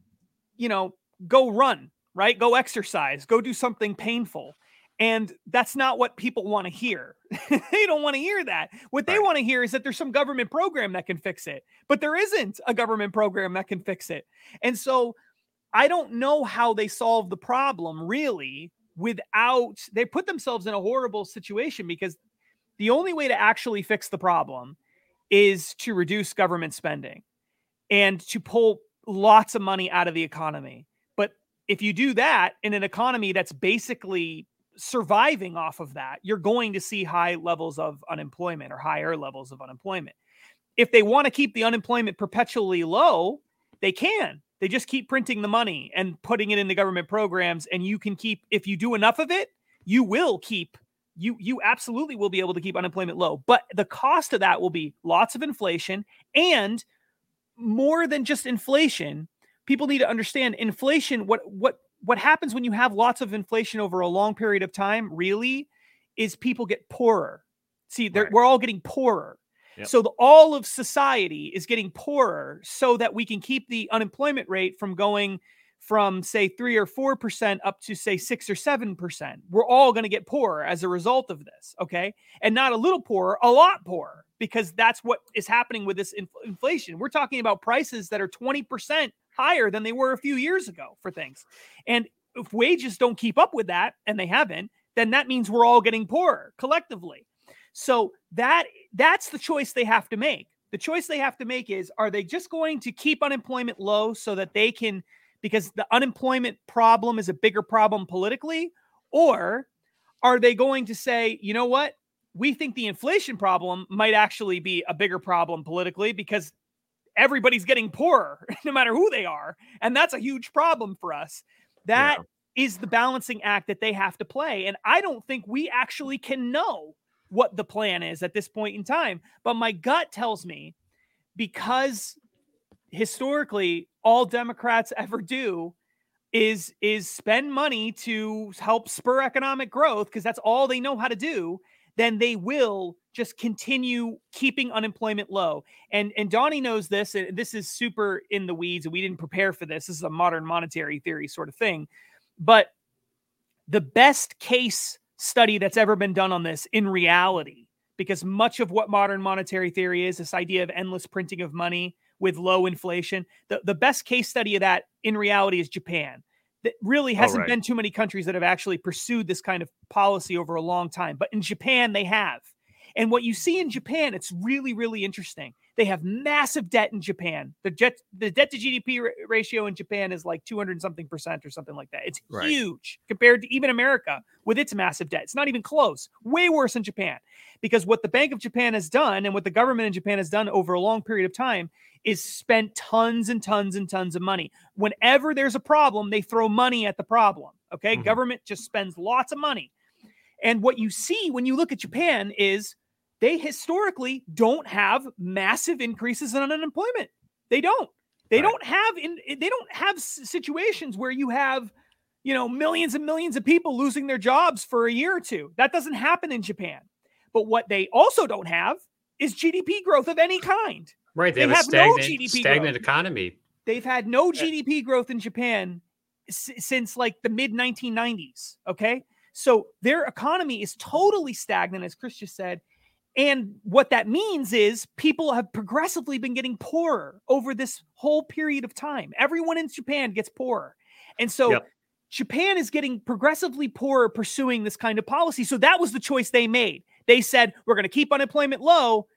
you know go run right? Go exercise go do something painful. And that's not what people want to hear. They don't want to hear that. What they right. want to hear is that there's some government program that can fix it but there isn't a government program that can fix it. And so i don't know how they solve the problem really without they put themselves in a horrible situation because the only way to actually fix the problem is to reduce government spending and to pull lots of money out of the economy. But if you do that in an economy that's basically surviving off of that, you're going to see high levels of unemployment or higher levels of unemployment. if they want to keep the unemployment perpetually low, they can. They just keep printing the money and putting it in the government programs. And you can keep, if you do enough of it, you will keep you you absolutely will be able to keep unemployment low but the cost of that will be lots of inflation and more than just inflation people need to understand inflation what what what happens when you have lots of inflation over a long period of time really is people get poorer see right. we're all getting poorer yep. so the, all of society is getting poorer so that we can keep the unemployment rate from going from say 3 or 4% up to say 6 or 7%. We're all going to get poorer as a result of this, okay? And not a little poorer, a lot poorer because that's what is happening with this inflation. We're talking about prices that are 20% higher than they were a few years ago for things. And if wages don't keep up with that and they haven't, then that means we're all getting poorer collectively. So that that's the choice they have to make. The choice they have to make is are they just going to keep unemployment low so that they can because the unemployment problem is a bigger problem politically? Or are they going to say, you know what? We think the inflation problem might actually be a bigger problem politically because everybody's getting poorer no matter who they are. And that's a huge problem for us. That yeah. is the balancing act that they have to play. And I don't think we actually can know what the plan is at this point in time. But my gut tells me because historically all Democrats ever do is is spend money to help spur economic growth because that's all they know how to do then they will just continue keeping unemployment low. And and donnie knows this and this is super in the weeds and we didn't prepare for this. This is a modern monetary theory sort of thing. But the best case study that's ever been done on this in reality because much of what modern monetary theory is this idea of endless printing of money with low inflation. The, the best case study of that in reality is Japan. That really oh, hasn't right. been too many countries that have actually pursued this kind of policy over a long time. But in Japan, they have. And what you see in Japan, it's really, really interesting. They have massive debt in Japan. The jet, the debt to GDP ratio in Japan is like 200 something percent or something like that. It's right. huge compared to even America with its massive debt. It's not even close. Way worse in Japan. Because what the Bank of Japan has done and what the government in Japan has done over a long period of time is spent tons and tons and tons of money. Whenever there's a problem, they throw money at the problem. Okay. Mm-hmm. Government just spends lots of money. And what you see when you look at Japan is they historically don't have massive increases in unemployment. They don't. They right. don't have in eh, they don't have situations where you have you know millions and millions of people losing their jobs for a year or two. That doesn't happen in Japan. But what they also don't have is GDP growth of any kind. Right. They, they have, have, stagnant, no GDP stagnant growth. economy. They've had no GDP growth in Japan s- since like the mid 1990s. Okay. So their economy is totally stagnant, as Chris just said. And what that means is people have progressively been getting poorer over this whole period of time. Everyone in Japan gets poorer. And so yep. Japan is getting progressively poorer pursuing this kind of policy. So that was the choice they made. They said, we're going to keep unemployment low,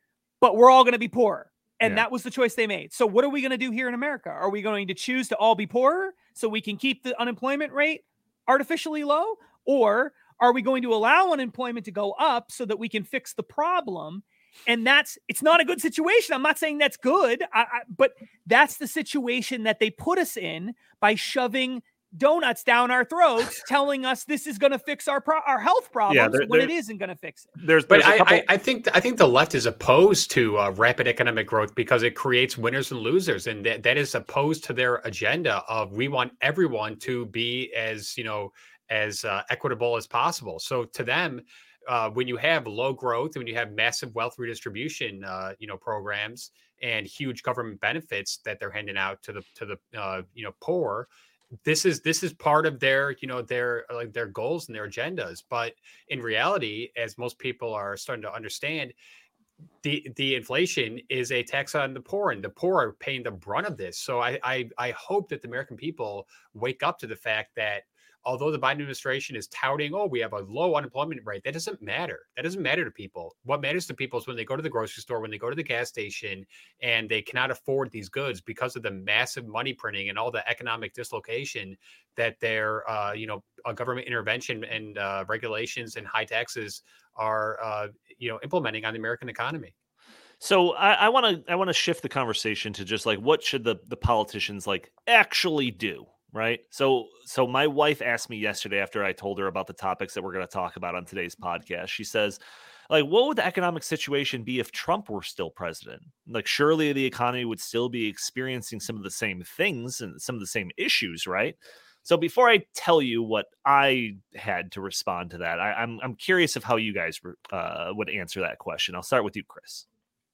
but we're all going to be poorer. And yeah. that was the choice they made. So, what are we going to do here in America? Are we going to choose to all be poorer so we can keep the unemployment rate artificially low? Or are we going to allow unemployment to go up so that we can fix the problem? And that's it's not a good situation. I'm not saying that's good, I, I, but that's the situation that they put us in by shoving donuts down our throats, telling us this is going to fix our pro- our health problems yeah, there, when it isn't going to fix it. There's, there's but I, couple... I, I, think I think the left is opposed to uh, rapid economic growth because it creates winners and losers, and that, that is opposed to their agenda of we want everyone to be as you know as uh, equitable as possible. So to them. Uh, when you have low growth, when you have massive wealth redistribution, uh, you know programs and huge government benefits that they're handing out to the to the uh, you know poor, this is this is part of their you know their like their goals and their agendas but in reality as most people are starting to understand the the inflation is a tax on the poor and the poor are paying the brunt of this so i i, I hope that the american people wake up to the fact that although the Biden administration is touting, oh, we have a low unemployment rate, that doesn't matter. That doesn't matter to people. What matters to people is when they go to the grocery store, when they go to the gas station, and they cannot afford these goods because of the massive money printing and all the economic dislocation that their, uh, you know, government intervention and uh, regulations and high taxes are, uh, you know, implementing on the American economy. So I want to I want to shift the conversation to just like what should the the politicians like actually do, right? So so my wife asked me yesterday after I told her about the topics that we're going to talk about on today's podcast. She says, like what would the economic situation be if Trump were still president? Like surely the economy would still be experiencing some of the same things and some of the same issues, right? So before I tell you what I had to respond to that, I, am I'm, I'm curious of how you guys uh, would answer that question. I'll start with you, Chris.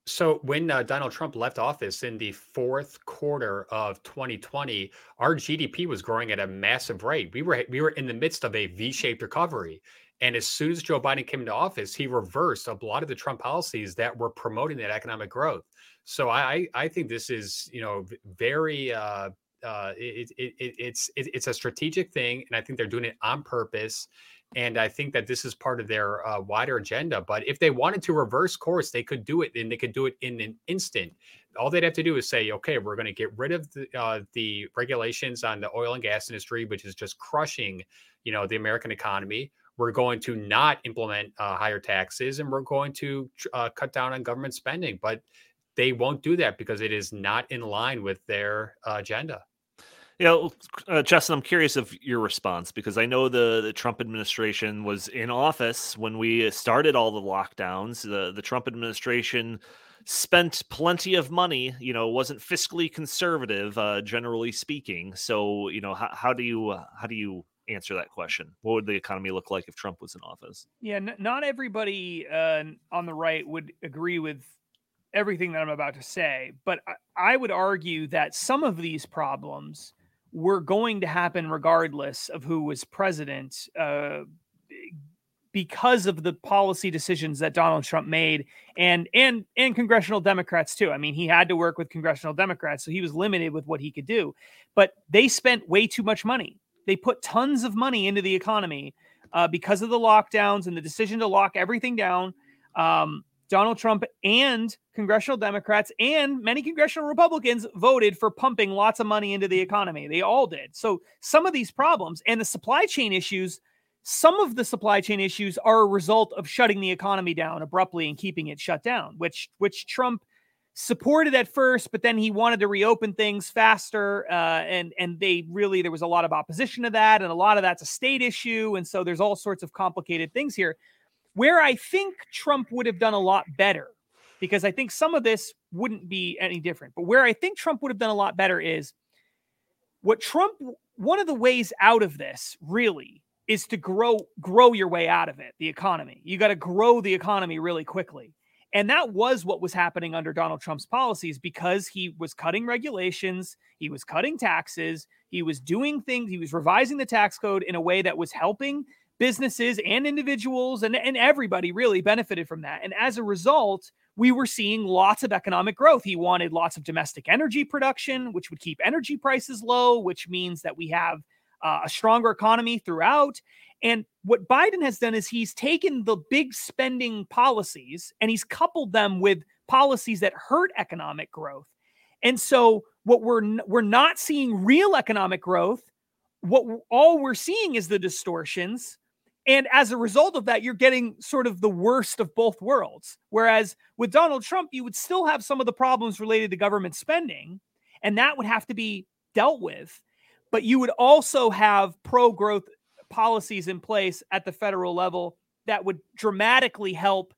So when uh, Donald Trump left office in the fourth quarter of 2020, our GDP was growing at a massive rate. We were we were in the midst of a V-shaped recovery, and as soon as Joe Biden came into office, he reversed a lot of the Trump policies that were promoting that economic growth. So I I think this is you know very uh, uh, it, it, it, it's it, it's a strategic thing, and I think they're doing it on purpose. And I think that this is part of their uh, wider agenda. But if they wanted to reverse course, they could do it, and they could do it in an instant. All they'd have to do is say, "Okay, we're going to get rid of the, uh, the regulations on the oil and gas industry, which is just crushing, you know, the American economy. We're going to not implement uh, higher taxes, and we're going to uh, cut down on government spending." But they won't do that because it is not in line with their uh, agenda. Yeah, uh, Justin, I'm curious of your response because I know the, the Trump administration was in office when we started all the lockdowns. The the Trump administration spent plenty of money. You know, wasn't fiscally conservative, uh, generally speaking. So, you know, how, how do you uh, how do you answer that question? What would the economy look like if Trump was in office? Yeah, n- not everybody uh, on the right would agree with everything that I'm about to say, but I would argue that some of these problems were going to happen regardless of who was president uh, because of the policy decisions that Donald Trump made and and and congressional Democrats too. I mean, he had to work with congressional Democrats, so he was limited with what he could do. But they spent way too much money. They put tons of money into the economy uh, because of the lockdowns and the decision to lock everything down. Um, Donald Trump and congressional Democrats and many congressional Republicans voted for pumping lots of money into the economy. They all did. So some of these problems and the supply chain issues, some of the supply chain issues are a result of shutting the economy down abruptly and keeping it shut down, which which Trump supported at first, but then he wanted to reopen things faster, uh, and and they really there was a lot of opposition to that, and a lot of that's a state issue, and so there's all sorts of complicated things here. Where I think Trump would have done a lot better, because I think some of this wouldn't be any different, but where I think Trump would have done a lot better is what Trump, one of the ways out of this really is to grow grow your way out of it the economy. You got to grow the economy really quickly. And that was what was happening under Donald Trump's policies because he was cutting regulations, he was cutting taxes, he was doing things, he was revising the tax code in a way that was helping businesses and individuals and, and everybody really benefited from that. And as a result, we were seeing lots of economic growth. He wanted lots of domestic energy production, which would keep energy prices low, which means that we have uh, a stronger economy throughout. And what Biden has done is he's taken the big spending policies and he's coupled them with policies that hurt economic growth. And so what we're we're not seeing real economic growth. What all we're seeing is the distortions and as a result of that, you're getting sort of the worst of both worlds. Whereas with Donald Trump, you would still have some of the problems related to government spending, and that would have to be dealt with. But you would also have pro growth policies in place at the federal level that would dramatically help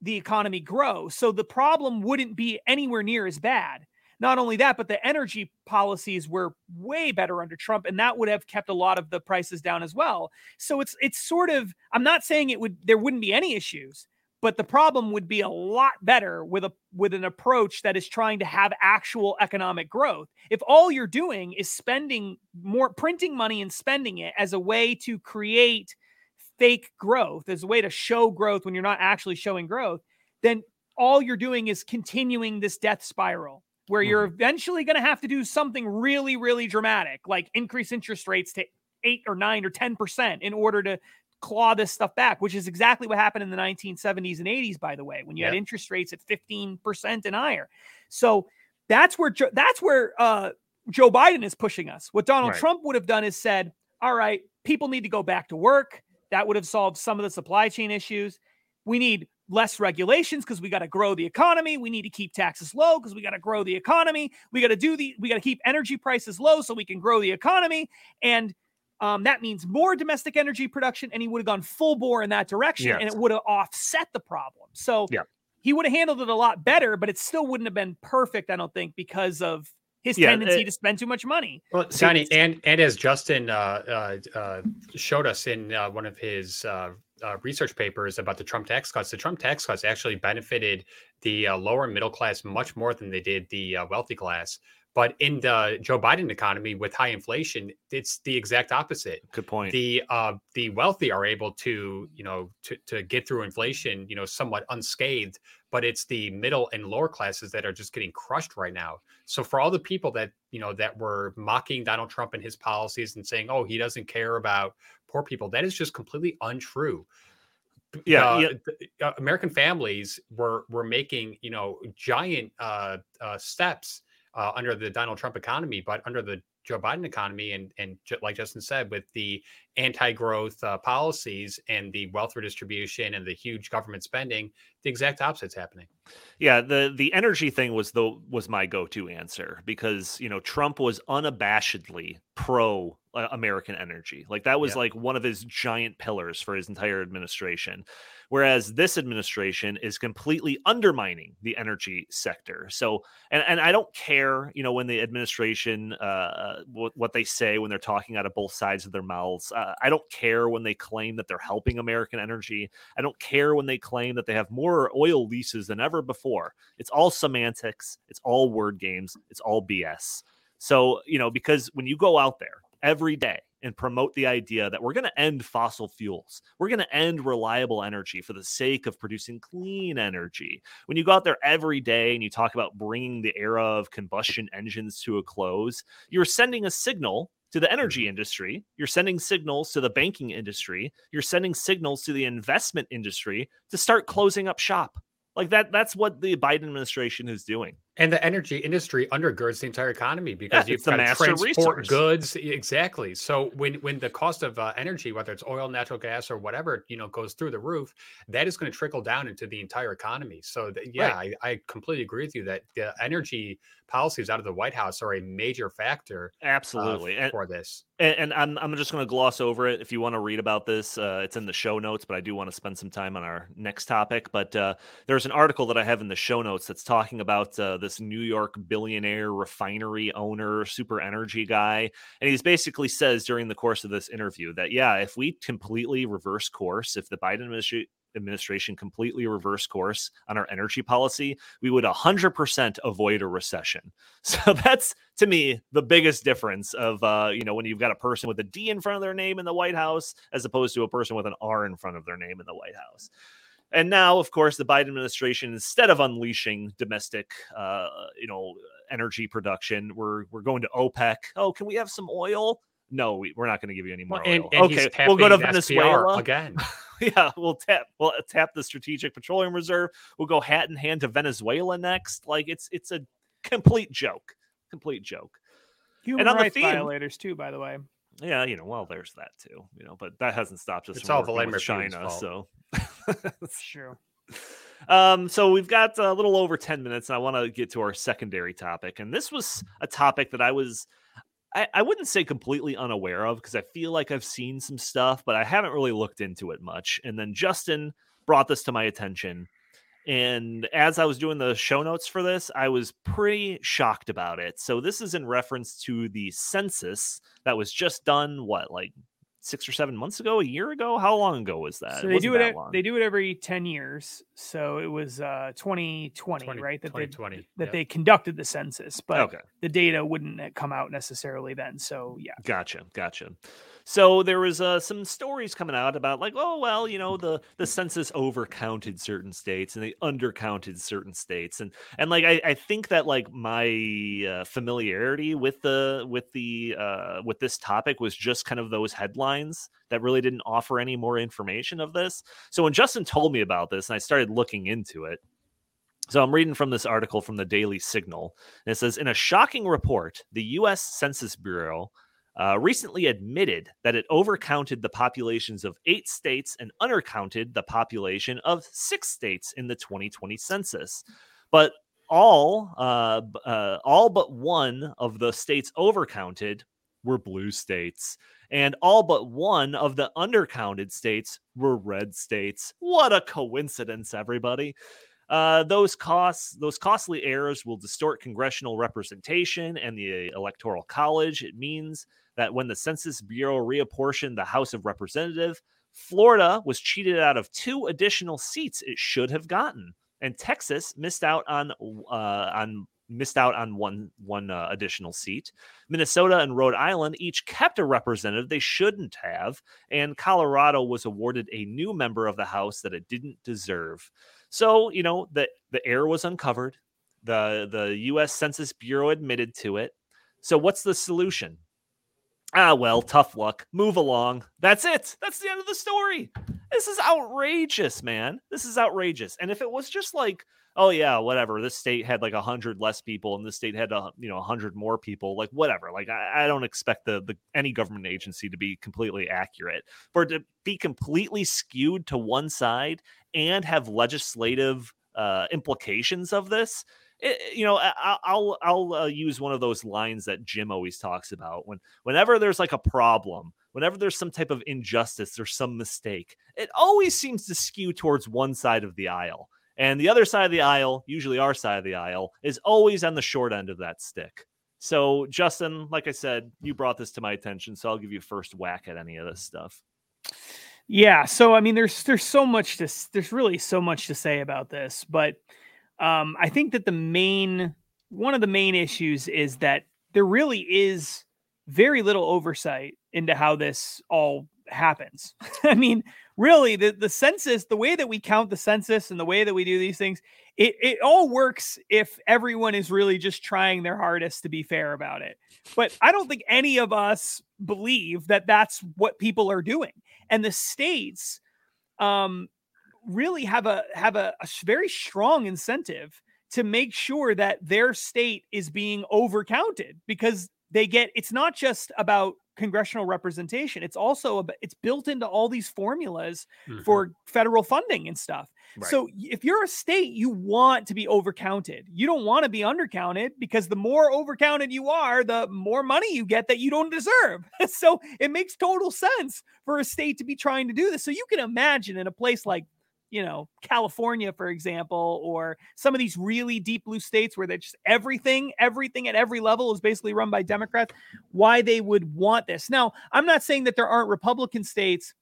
the economy grow. So the problem wouldn't be anywhere near as bad. Not only that, but the energy policies were way better under Trump, and that would have kept a lot of the prices down as well. So it's it's sort of I'm not saying it would there wouldn't be any issues, but the problem would be a lot better with a with an approach that is trying to have actual economic growth. If all you're doing is spending more printing money and spending it as a way to create fake growth, as a way to show growth when you're not actually showing growth, then all you're doing is continuing this death spiral where you're mm-hmm. eventually going to have to do something really, really dramatic, like increase interest rates to eight or nine or 10% in order to claw this stuff back, which is exactly what happened in the 1970s and 80s, by the way, when you yep. had interest rates at 15% and higher. So that's where, that's where, uh, Joe Biden is pushing us. What Donald right. Trump would have done is said, all right, people need to go back to work. That would have solved some of the supply chain issues. We need less regulations because we got to grow the economy. We need to keep taxes low because we got to grow the economy. We got to do the we got to keep energy prices low so we can grow the economy. And um, that means more domestic energy production, and he would have gone full bore in that direction, yes. and it would have offset the problem. So yeah. he would have handled it a lot better, but it still wouldn't have been perfect, I don't think, because of his yeah, tendency it, to spend too much money. Well, Johnny, and and as Justin uh, uh, uh, showed us in uh, one of his uh, uh, research papers about the Trump tax cuts, the Trump tax cuts actually benefited the lower middle class much more than they did the wealthy class. But in the Joe Biden economy with high inflation, it's the exact opposite. Good point. The uh, the wealthy are able to you know to to get through inflation you know somewhat unscathed, but it's the middle and lower classes that are just getting crushed right now. So for all the people that you know that were mocking Donald Trump and his policies and saying, "Oh, he doesn't care about poor people," that is just completely untrue yeah, uh, yeah. Uh, American families were were making you know giant uh, uh, steps uh, under the Donald Trump economy, but under the Joe Biden economy, and and like Justin said, with the anti-growth uh, policies and the wealth redistribution and the huge government spending, the exact opposite's happening. Yeah, the the energy thing was the was my go-to answer because you know Trump was unabashedly pro uh, American energy. Like that was yeah. like one of his giant pillars for his entire administration. Whereas this administration is completely undermining the energy sector. So, and, and I don't care, you know, when the administration, uh, uh what, what they say when they're talking out of both sides of their mouths. Uh, I don't care when they claim that they're helping American energy. I don't care when they claim that they have more oil leases than ever before. It's all semantics. It's all word games. It's all BS. So, you know, because when you go out there every day and promote the idea that we're going to end fossil fuels. We're going to end reliable energy for the sake of producing clean energy. When you go out there every day and you talk about bringing the era of combustion engines to a close, you're sending a signal to the energy mm-hmm. industry. You're sending signals to the banking industry. You're sending signals to the investment industry to start closing up shop. Like that that's what the Biden administration is doing. And the energy industry undergirds the entire economy because yeah, you've got to transport resource. goods. Exactly. So when when the cost of uh, energy, whether it's oil, natural gas, or whatever, you know, goes through the roof, that is going to trickle down into the entire economy. So yeah, right. I, I completely agree with you that the energy policies out of the White House are a major factor. Absolutely, uh, for this. And, and, I'm I'm just going to gloss over it. If you want to read about this, uh, it's in the show notes. But I do want to spend some time on our next topic. But uh, there's an article that I have in the show notes that's talking about uh, this New York billionaire refinery owner, super energy guy. And he's basically says during the course of this interview that, yeah, if we completely reverse course, if the Biden administration administration completely reverse course on our energy policy, we would 100% avoid a recession. So that's to me the biggest difference of uh, you know when you've got a person with a D in front of their name in the White House as opposed to a person with an R in front of their name in the White House. And now, of course, the Biden administration, instead of unleashing domestic, uh, you know, energy production, we're we're going to OPEC. Oh, can we have some oil? No, we, are not going to give you any more well, and, and okay, we'll go to Venezuela again. yeah, we'll tap we'll tap the Strategic Petroleum Reserve. We'll go hat in hand to Venezuela next. Like it's it's a complete joke, complete joke. Human and rights theme, violators too, by the way. Yeah, you know, well, there's that too, you know, but that hasn't stopped us it's from all Vladimir with China. So it's true. Um, so we've got a little over 10 minutes, and I want to get to our secondary topic. And this was a topic that I was I, I wouldn't say completely unaware of because I feel like I've seen some stuff, but I haven't really looked into it much. And then Justin brought this to my attention. And as I was doing the show notes for this, I was pretty shocked about it. So, this is in reference to the census that was just done, what, like six or seven months ago, a year ago. How long ago was that? So they do it. They do it every ten years. So it was uh 2020, 20, right? That 2020. They, that they conducted the census, but okay. the data wouldn't come out necessarily then. So yeah. Gotcha. Gotcha. So there was uh, some stories coming out about like, oh well, you know, the the census overcounted certain states and they undercounted certain states, and and like I, I think that like my uh, familiarity with the with the uh, with this topic was just kind of those headlines that really didn't offer any more information of this. So when Justin told me about this and I started looking into it, so I'm reading from this article from the Daily Signal. And it says In a shocking report, the US Census Bureau uh, recently admitted that it overcounted the populations of eight states and undercounted the population of six states in the 2020 census. But all, uh, uh, all but one of the states overcounted were blue states, and all but one of the undercounted states were red states. What a coincidence, everybody! Uh, those costs, those costly errors will distort congressional representation and the electoral college. It means that when the Census Bureau reapportioned the House of Representatives, Florida was cheated out of two additional seats it should have gotten, and Texas missed out on uh, on missed out on one one uh, additional seat. Minnesota and Rhode Island each kept a representative they shouldn't have, and Colorado was awarded a new member of the House that it didn't deserve. So you know the the error was uncovered. the The U.S. Census Bureau admitted to it. So what's the solution? Ah, well, tough luck. Move along. That's it. That's the end of the story. This is outrageous, man. This is outrageous. And if it was just like, oh yeah, whatever, this state had like a hundred less people, and this state had a you know a hundred more people, like whatever. Like I, I don't expect the the any government agency to be completely accurate, for to be completely skewed to one side and have legislative uh, implications of this it, you know, I, will I'll uh, use one of those lines that Jim always talks about when whenever there's like a problem, whenever there's some type of injustice or some mistake, it always seems to skew towards one side of the aisle. And the other side of the aisle, usually our side of the aisle, is always on the short end of that stick. So, Justin, like I said, you brought this to my attention, so I'll give you first whack at any of this stuff. Yeah, so I mean, there's there's so much to there's really so much to say about this, but um, I think that the main one of the main issues is that there really is very little oversight into how this all happens. I mean, really, the, the census, the way that we count the census and the way that we do these things, it, it all works if everyone is really just trying their hardest to be fair about it. But I don't think any of us believe that that's what people are doing. And the states, um, really have a have a, a very strong incentive to make sure that their state is being overcounted because they get it's not just about congressional representation. It's also about, it's built into all these formulas mm-hmm. for federal funding and stuff. Right. so if you're a state you want to be overcounted. You don't want to be undercounted because the more overcounted you are the more money you get that you don't deserve. So it makes total sense for a state to be trying to do this. So you can imagine in a place like you know, California, for example, or some of these really deep blue states where they just everything, everything at every level is basically run by Democrats, why they would want this. Now, I'm not saying that there aren't Republican states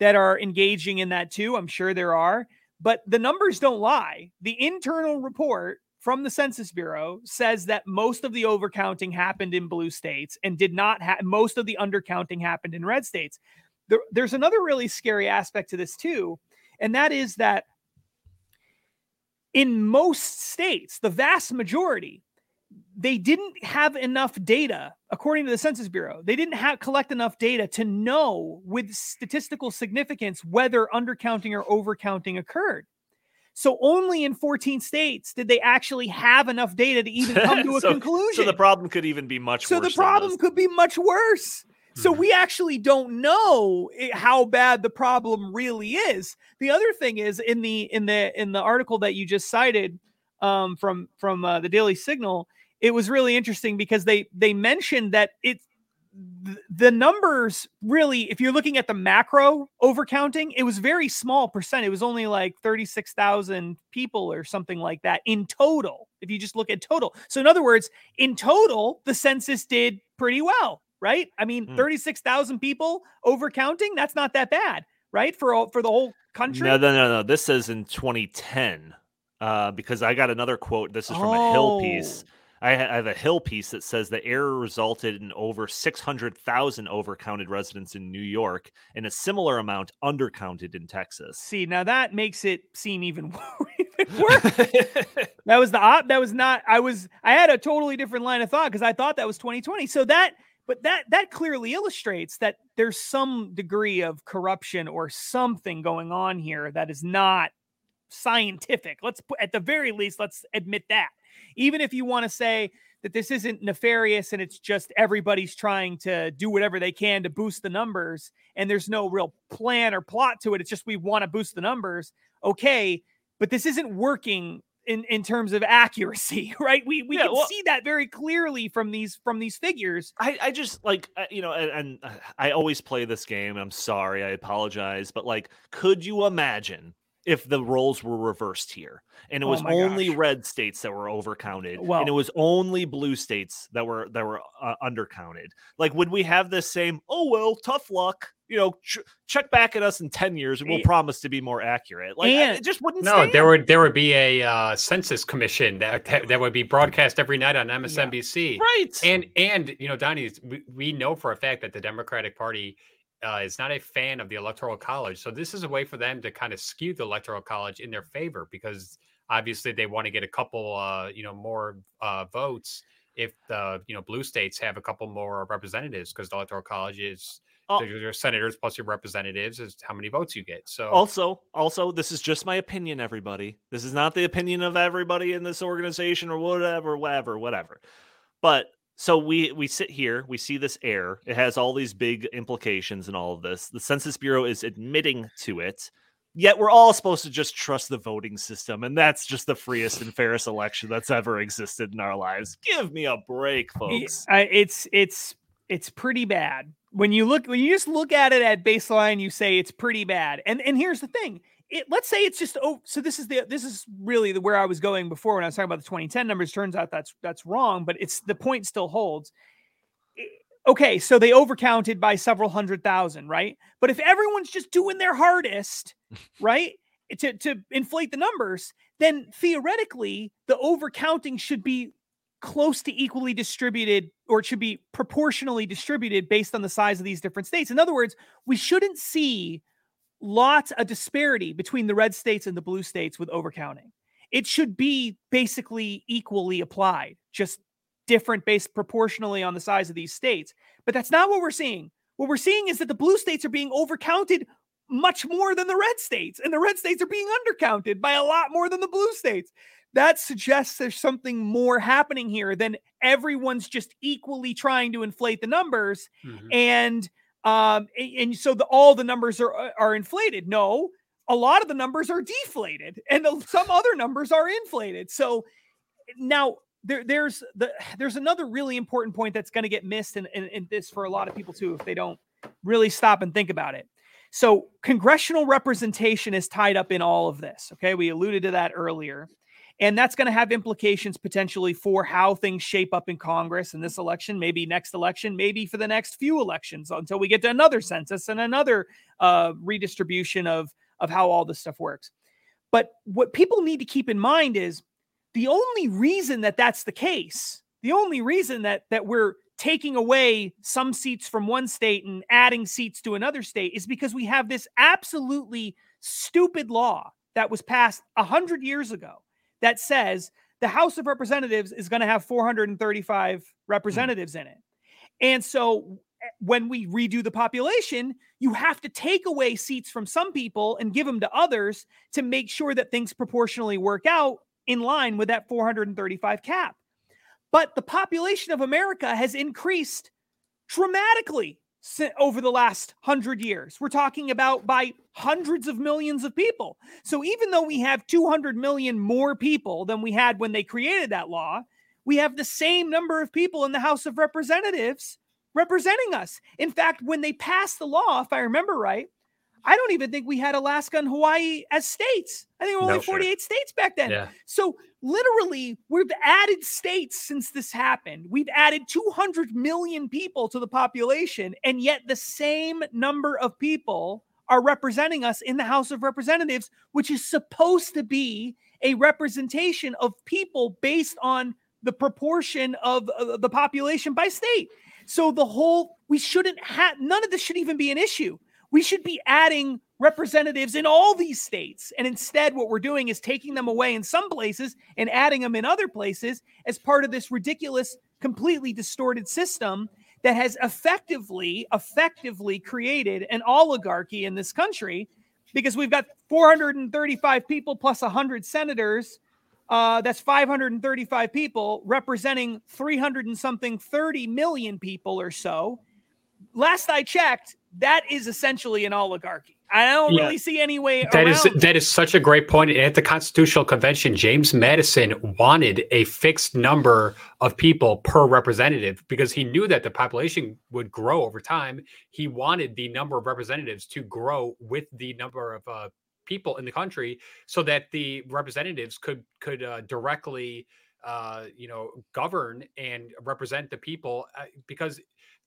that are engaging in that too. I'm sure there are, but the numbers don't lie. The internal report from the Census Bureau says that most of the overcounting happened in blue states and did not have most of the undercounting happened in red states. There, there's another really scary aspect to this too and that is that in most states, the vast majority, they didn't have enough data, according to the Census Bureau. They didn't have collect enough data to know with statistical significance whether undercounting or overcounting occurred. So only in 14 states did they actually have enough data to even come to a so, conclusion. So the problem could even be much so worse. So the problem could be much worse. So mm-hmm. we actually don't know how bad the problem really is. The other thing is in the in the in the article that you just cited um, from from uh, the Daily Signal, it was really interesting because they they mentioned that it the numbers really if you're looking at the macro overcounting it was very small percent it was only like 36,000 people or something like that in total if you just look at total so in other words in total the census did pretty well right? I mean, mm. 36,000 people overcounting, that's not that bad, right? For all, for the whole country. No, no, no, no. This says in 2010. Uh, because I got another quote. This is from oh. a Hill piece. Oh. I have a Hill piece that says the error resulted in over 600,000 overcounted residents in New York and a similar amount undercounted in Texas. See, now that makes it seem even worse. that was the op. That was not. I was. I had a totally different line of thought because I thought that was 2020. So that but that that clearly illustrates that there's some degree of corruption or something going on here that is not scientific let's put at the very least let's admit that even if you want to say that this isn't nefarious and it's just everybody's trying to do whatever they can to boost the numbers and there's no real plan or plot to it. It's just we want to boost the numbers. Okay, but this isn't working in in terms of accuracy, right? We we yeah, can well, see that very clearly from these from these figures. I I just like uh, you know, and, and uh, I always play this game. I'm sorry, I apologize, but like, could you imagine if the roles were reversed here and it oh was oh only gosh. red states that were overcounted well, and it was only blue states that were that were uh, undercounted like would we have this same oh well tough luck you know ch- check back at us in 10 years and we'll promise to be more accurate like and, I, it just wouldn't no stand. there would there would be a uh, census commission that that would be broadcast every night on msnbc yeah. right and and you know donnie we, we know for a fact that the democratic party uh, is not a fan of the electoral college. So this is a way for them to kind of skew the electoral college in their favor because obviously they want to get a couple, uh, you know, more uh, votes if the you know blue states have a couple more representatives because the electoral college is oh. your senators plus your representatives is how many votes you get. So also, also, this is just my opinion, everybody. This is not the opinion of everybody in this organization or whatever, whatever, whatever. But so we we sit here we see this error it has all these big implications and all of this the census bureau is admitting to it yet we're all supposed to just trust the voting system and that's just the freest and fairest election that's ever existed in our lives give me a break folks it's it's it's pretty bad. When you look when you just look at it at baseline you say it's pretty bad. And and here's the thing. It, let's say it's just oh so this is the this is really the where I was going before when I was talking about the 2010 numbers. Turns out that's that's wrong but it's the point still holds. Okay so they overcounted by several hundred thousand right? But if everyone's just doing their hardest right to to inflate the numbers then theoretically the overcounting should be close to equally distributed or it should be proportionally distributed based on the size of these different states in other words we shouldn't see lots of disparity between the red states and the blue states with overcounting. It should be basically equally applied, just different based proportionally on the size of these states. But that's not what we're seeing. What we're seeing is that the blue states are being overcounted much more than the red states, and the red states are being undercounted by a lot more than the blue states. That suggests there's something more happening here than everyone's just equally trying to inflate the numbers. Mm-hmm. And um, and, so the, all the numbers are uh, are inflated. No, a lot of the numbers are deflated, and the, some other numbers are inflated. So now there, there's the there's another really important point that's going to get missed in, in, in this for a lot of people too if they don't really stop and think about it. So congressional representation is tied up in all of this. Okay, we alluded to that earlier. And that's going to have implications potentially for how things shape up in Congress in this election, maybe next election, maybe for the next few elections until we get to another census and another uh, redistribution of, of how all this stuff works. But what people need to keep in mind is the only reason that that's the case, the only reason that that we're taking away some seats from one state and adding seats to another state is because we have this absolutely stupid law that was passed 100 years ago that says the House of Representatives is going to have 435 representatives mm. in it. And so eh, when we redo the population, you have to take away seats from some people and give them to others to make sure that things proportionally work out in line with that 435 cap. But the population of America has increased dramatically over the last hundred years. We're talking about by hundreds of millions of people. So even though we have 200 million more people than we had when they created that law, we have the same number of people in the House of Representatives representing us. In fact, when they passed the law, if I remember right, I don't even think we had Alaska and Hawaii as states. I think there were only no, 48 sure. states back then. Yeah. So literally, we've added states since this happened. We've added 200 million people to the population, and yet the same number of people are representing us in the House of Representatives, which is supposed to be a representation of people based on the proportion of uh, the population by state. So the whole we shouldn't have none of this should even be an issue we should be adding representatives in all these states. And instead, what we're doing is taking them away in some places and adding them in other places as part of this ridiculous, completely distorted system that has effectively, effectively created an oligarchy in this country because we've got 435 people plus 100 senators uh, that's 535 people representing 300 and something 30 million people or so. Last I checked, that is essentially an oligarchy. I don't yeah. really see any way. That is that is such a great point. At the Constitutional Convention, James Madison wanted a fixed number of people per representative because he knew that the population would grow over time. He wanted the number of representatives to grow with the number of uh, people in the country, so that the representatives could could uh, directly, uh, you know, govern and represent the people. Uh, because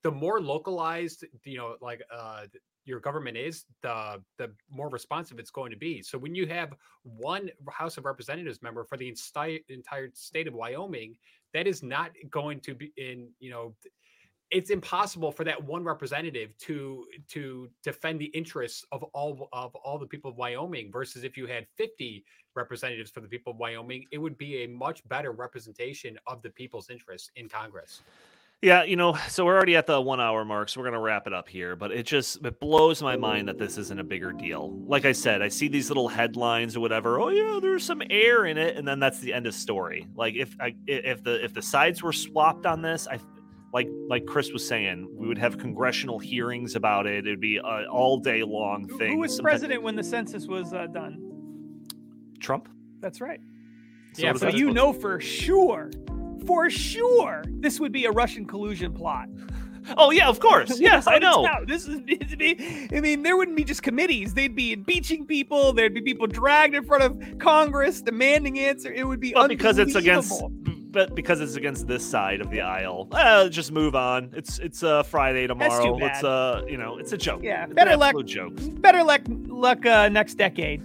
the more localized, you know, like uh, your government is, the the more responsive it's going to be. So when you have one House of Representatives member for the entire entire state of Wyoming, that is not going to be in you know it's impossible for that one representative to to defend the interests of all of all the people of Wyoming versus if you had 50 representatives for the people of Wyoming it would be a much better representation of the people's interests in Congress. Yeah, you know, so we're already at the one hour mark, so we're gonna wrap it up here. But it just it blows my mind that this isn't a bigger deal. Like I said, I see these little headlines or whatever. Oh yeah, there's some air in it, and then that's the end of story. Like if I, if the if the sides were swapped on this, I like like Chris was saying, we would have congressional hearings about it. It'd be an all day long thing. Who was Sometimes... president when the census was uh, done? Trump. That's right. So yeah, so you know for sure for sure this would be a Russian collusion plot. Oh yeah, of course. Yes, I know. This is. I mean, there wouldn't be just committees. They'd be impeaching people. There'd be people dragged in front of Congress demanding answer. It would be but because it's against. But because it's against this side of the aisle, uh, just move on. It's it's a uh, Friday tomorrow. It's uh you know it's a joke. Yeah, it's better luck. Joke. Better luck luck uh, next decade.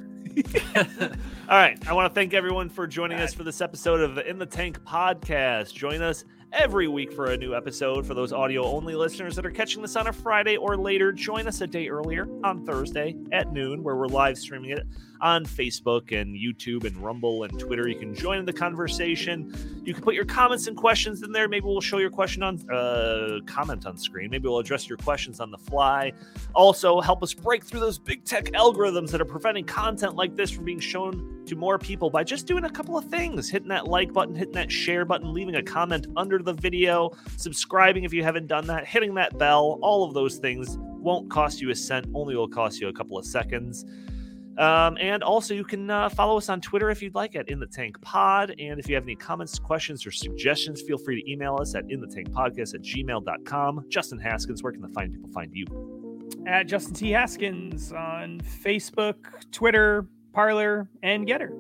All right. I want to thank everyone for joining us for this episode of the In the Tank podcast. Join us every week for a new episode. For those audio only listeners that are catching this on a Friday or later, join us a day earlier on Thursday at noon, where we're live streaming it on Facebook and YouTube and Rumble and Twitter. You can join in the conversation. You can put your comments and questions in there. Maybe we'll show your question on uh, comment on screen. Maybe we'll address your questions on the fly. Also, help us break through those big tech algorithms that are preventing content like this from being shown to more people by just doing a couple of things hitting that like button, hitting that share button, leaving a comment under the video, subscribing if you haven't done that, hitting that bell. All of those things won't cost you a cent, only will cost you a couple of seconds. Um, and also, you can uh, follow us on Twitter if you'd like at In the Tank Pod. And if you have any comments, questions, or suggestions, feel free to email us at In the Tank Podcast at gmail.com. Justin Haskins, where can the fine people find you? At Justin T. Haskins on Facebook, Twitter, Parler, and Gettr.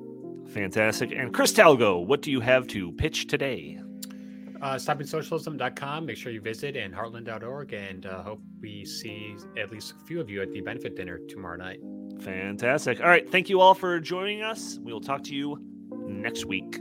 Fantastic. And Chris Talgo, what do you have to pitch today? Uh, stoppingsocialism.com. Make sure you visit and heartland.org and uh, hope we see at least a few of you at the benefit dinner tomorrow night. Fantastic. All right. Thank you all for joining us. We will talk to you next week.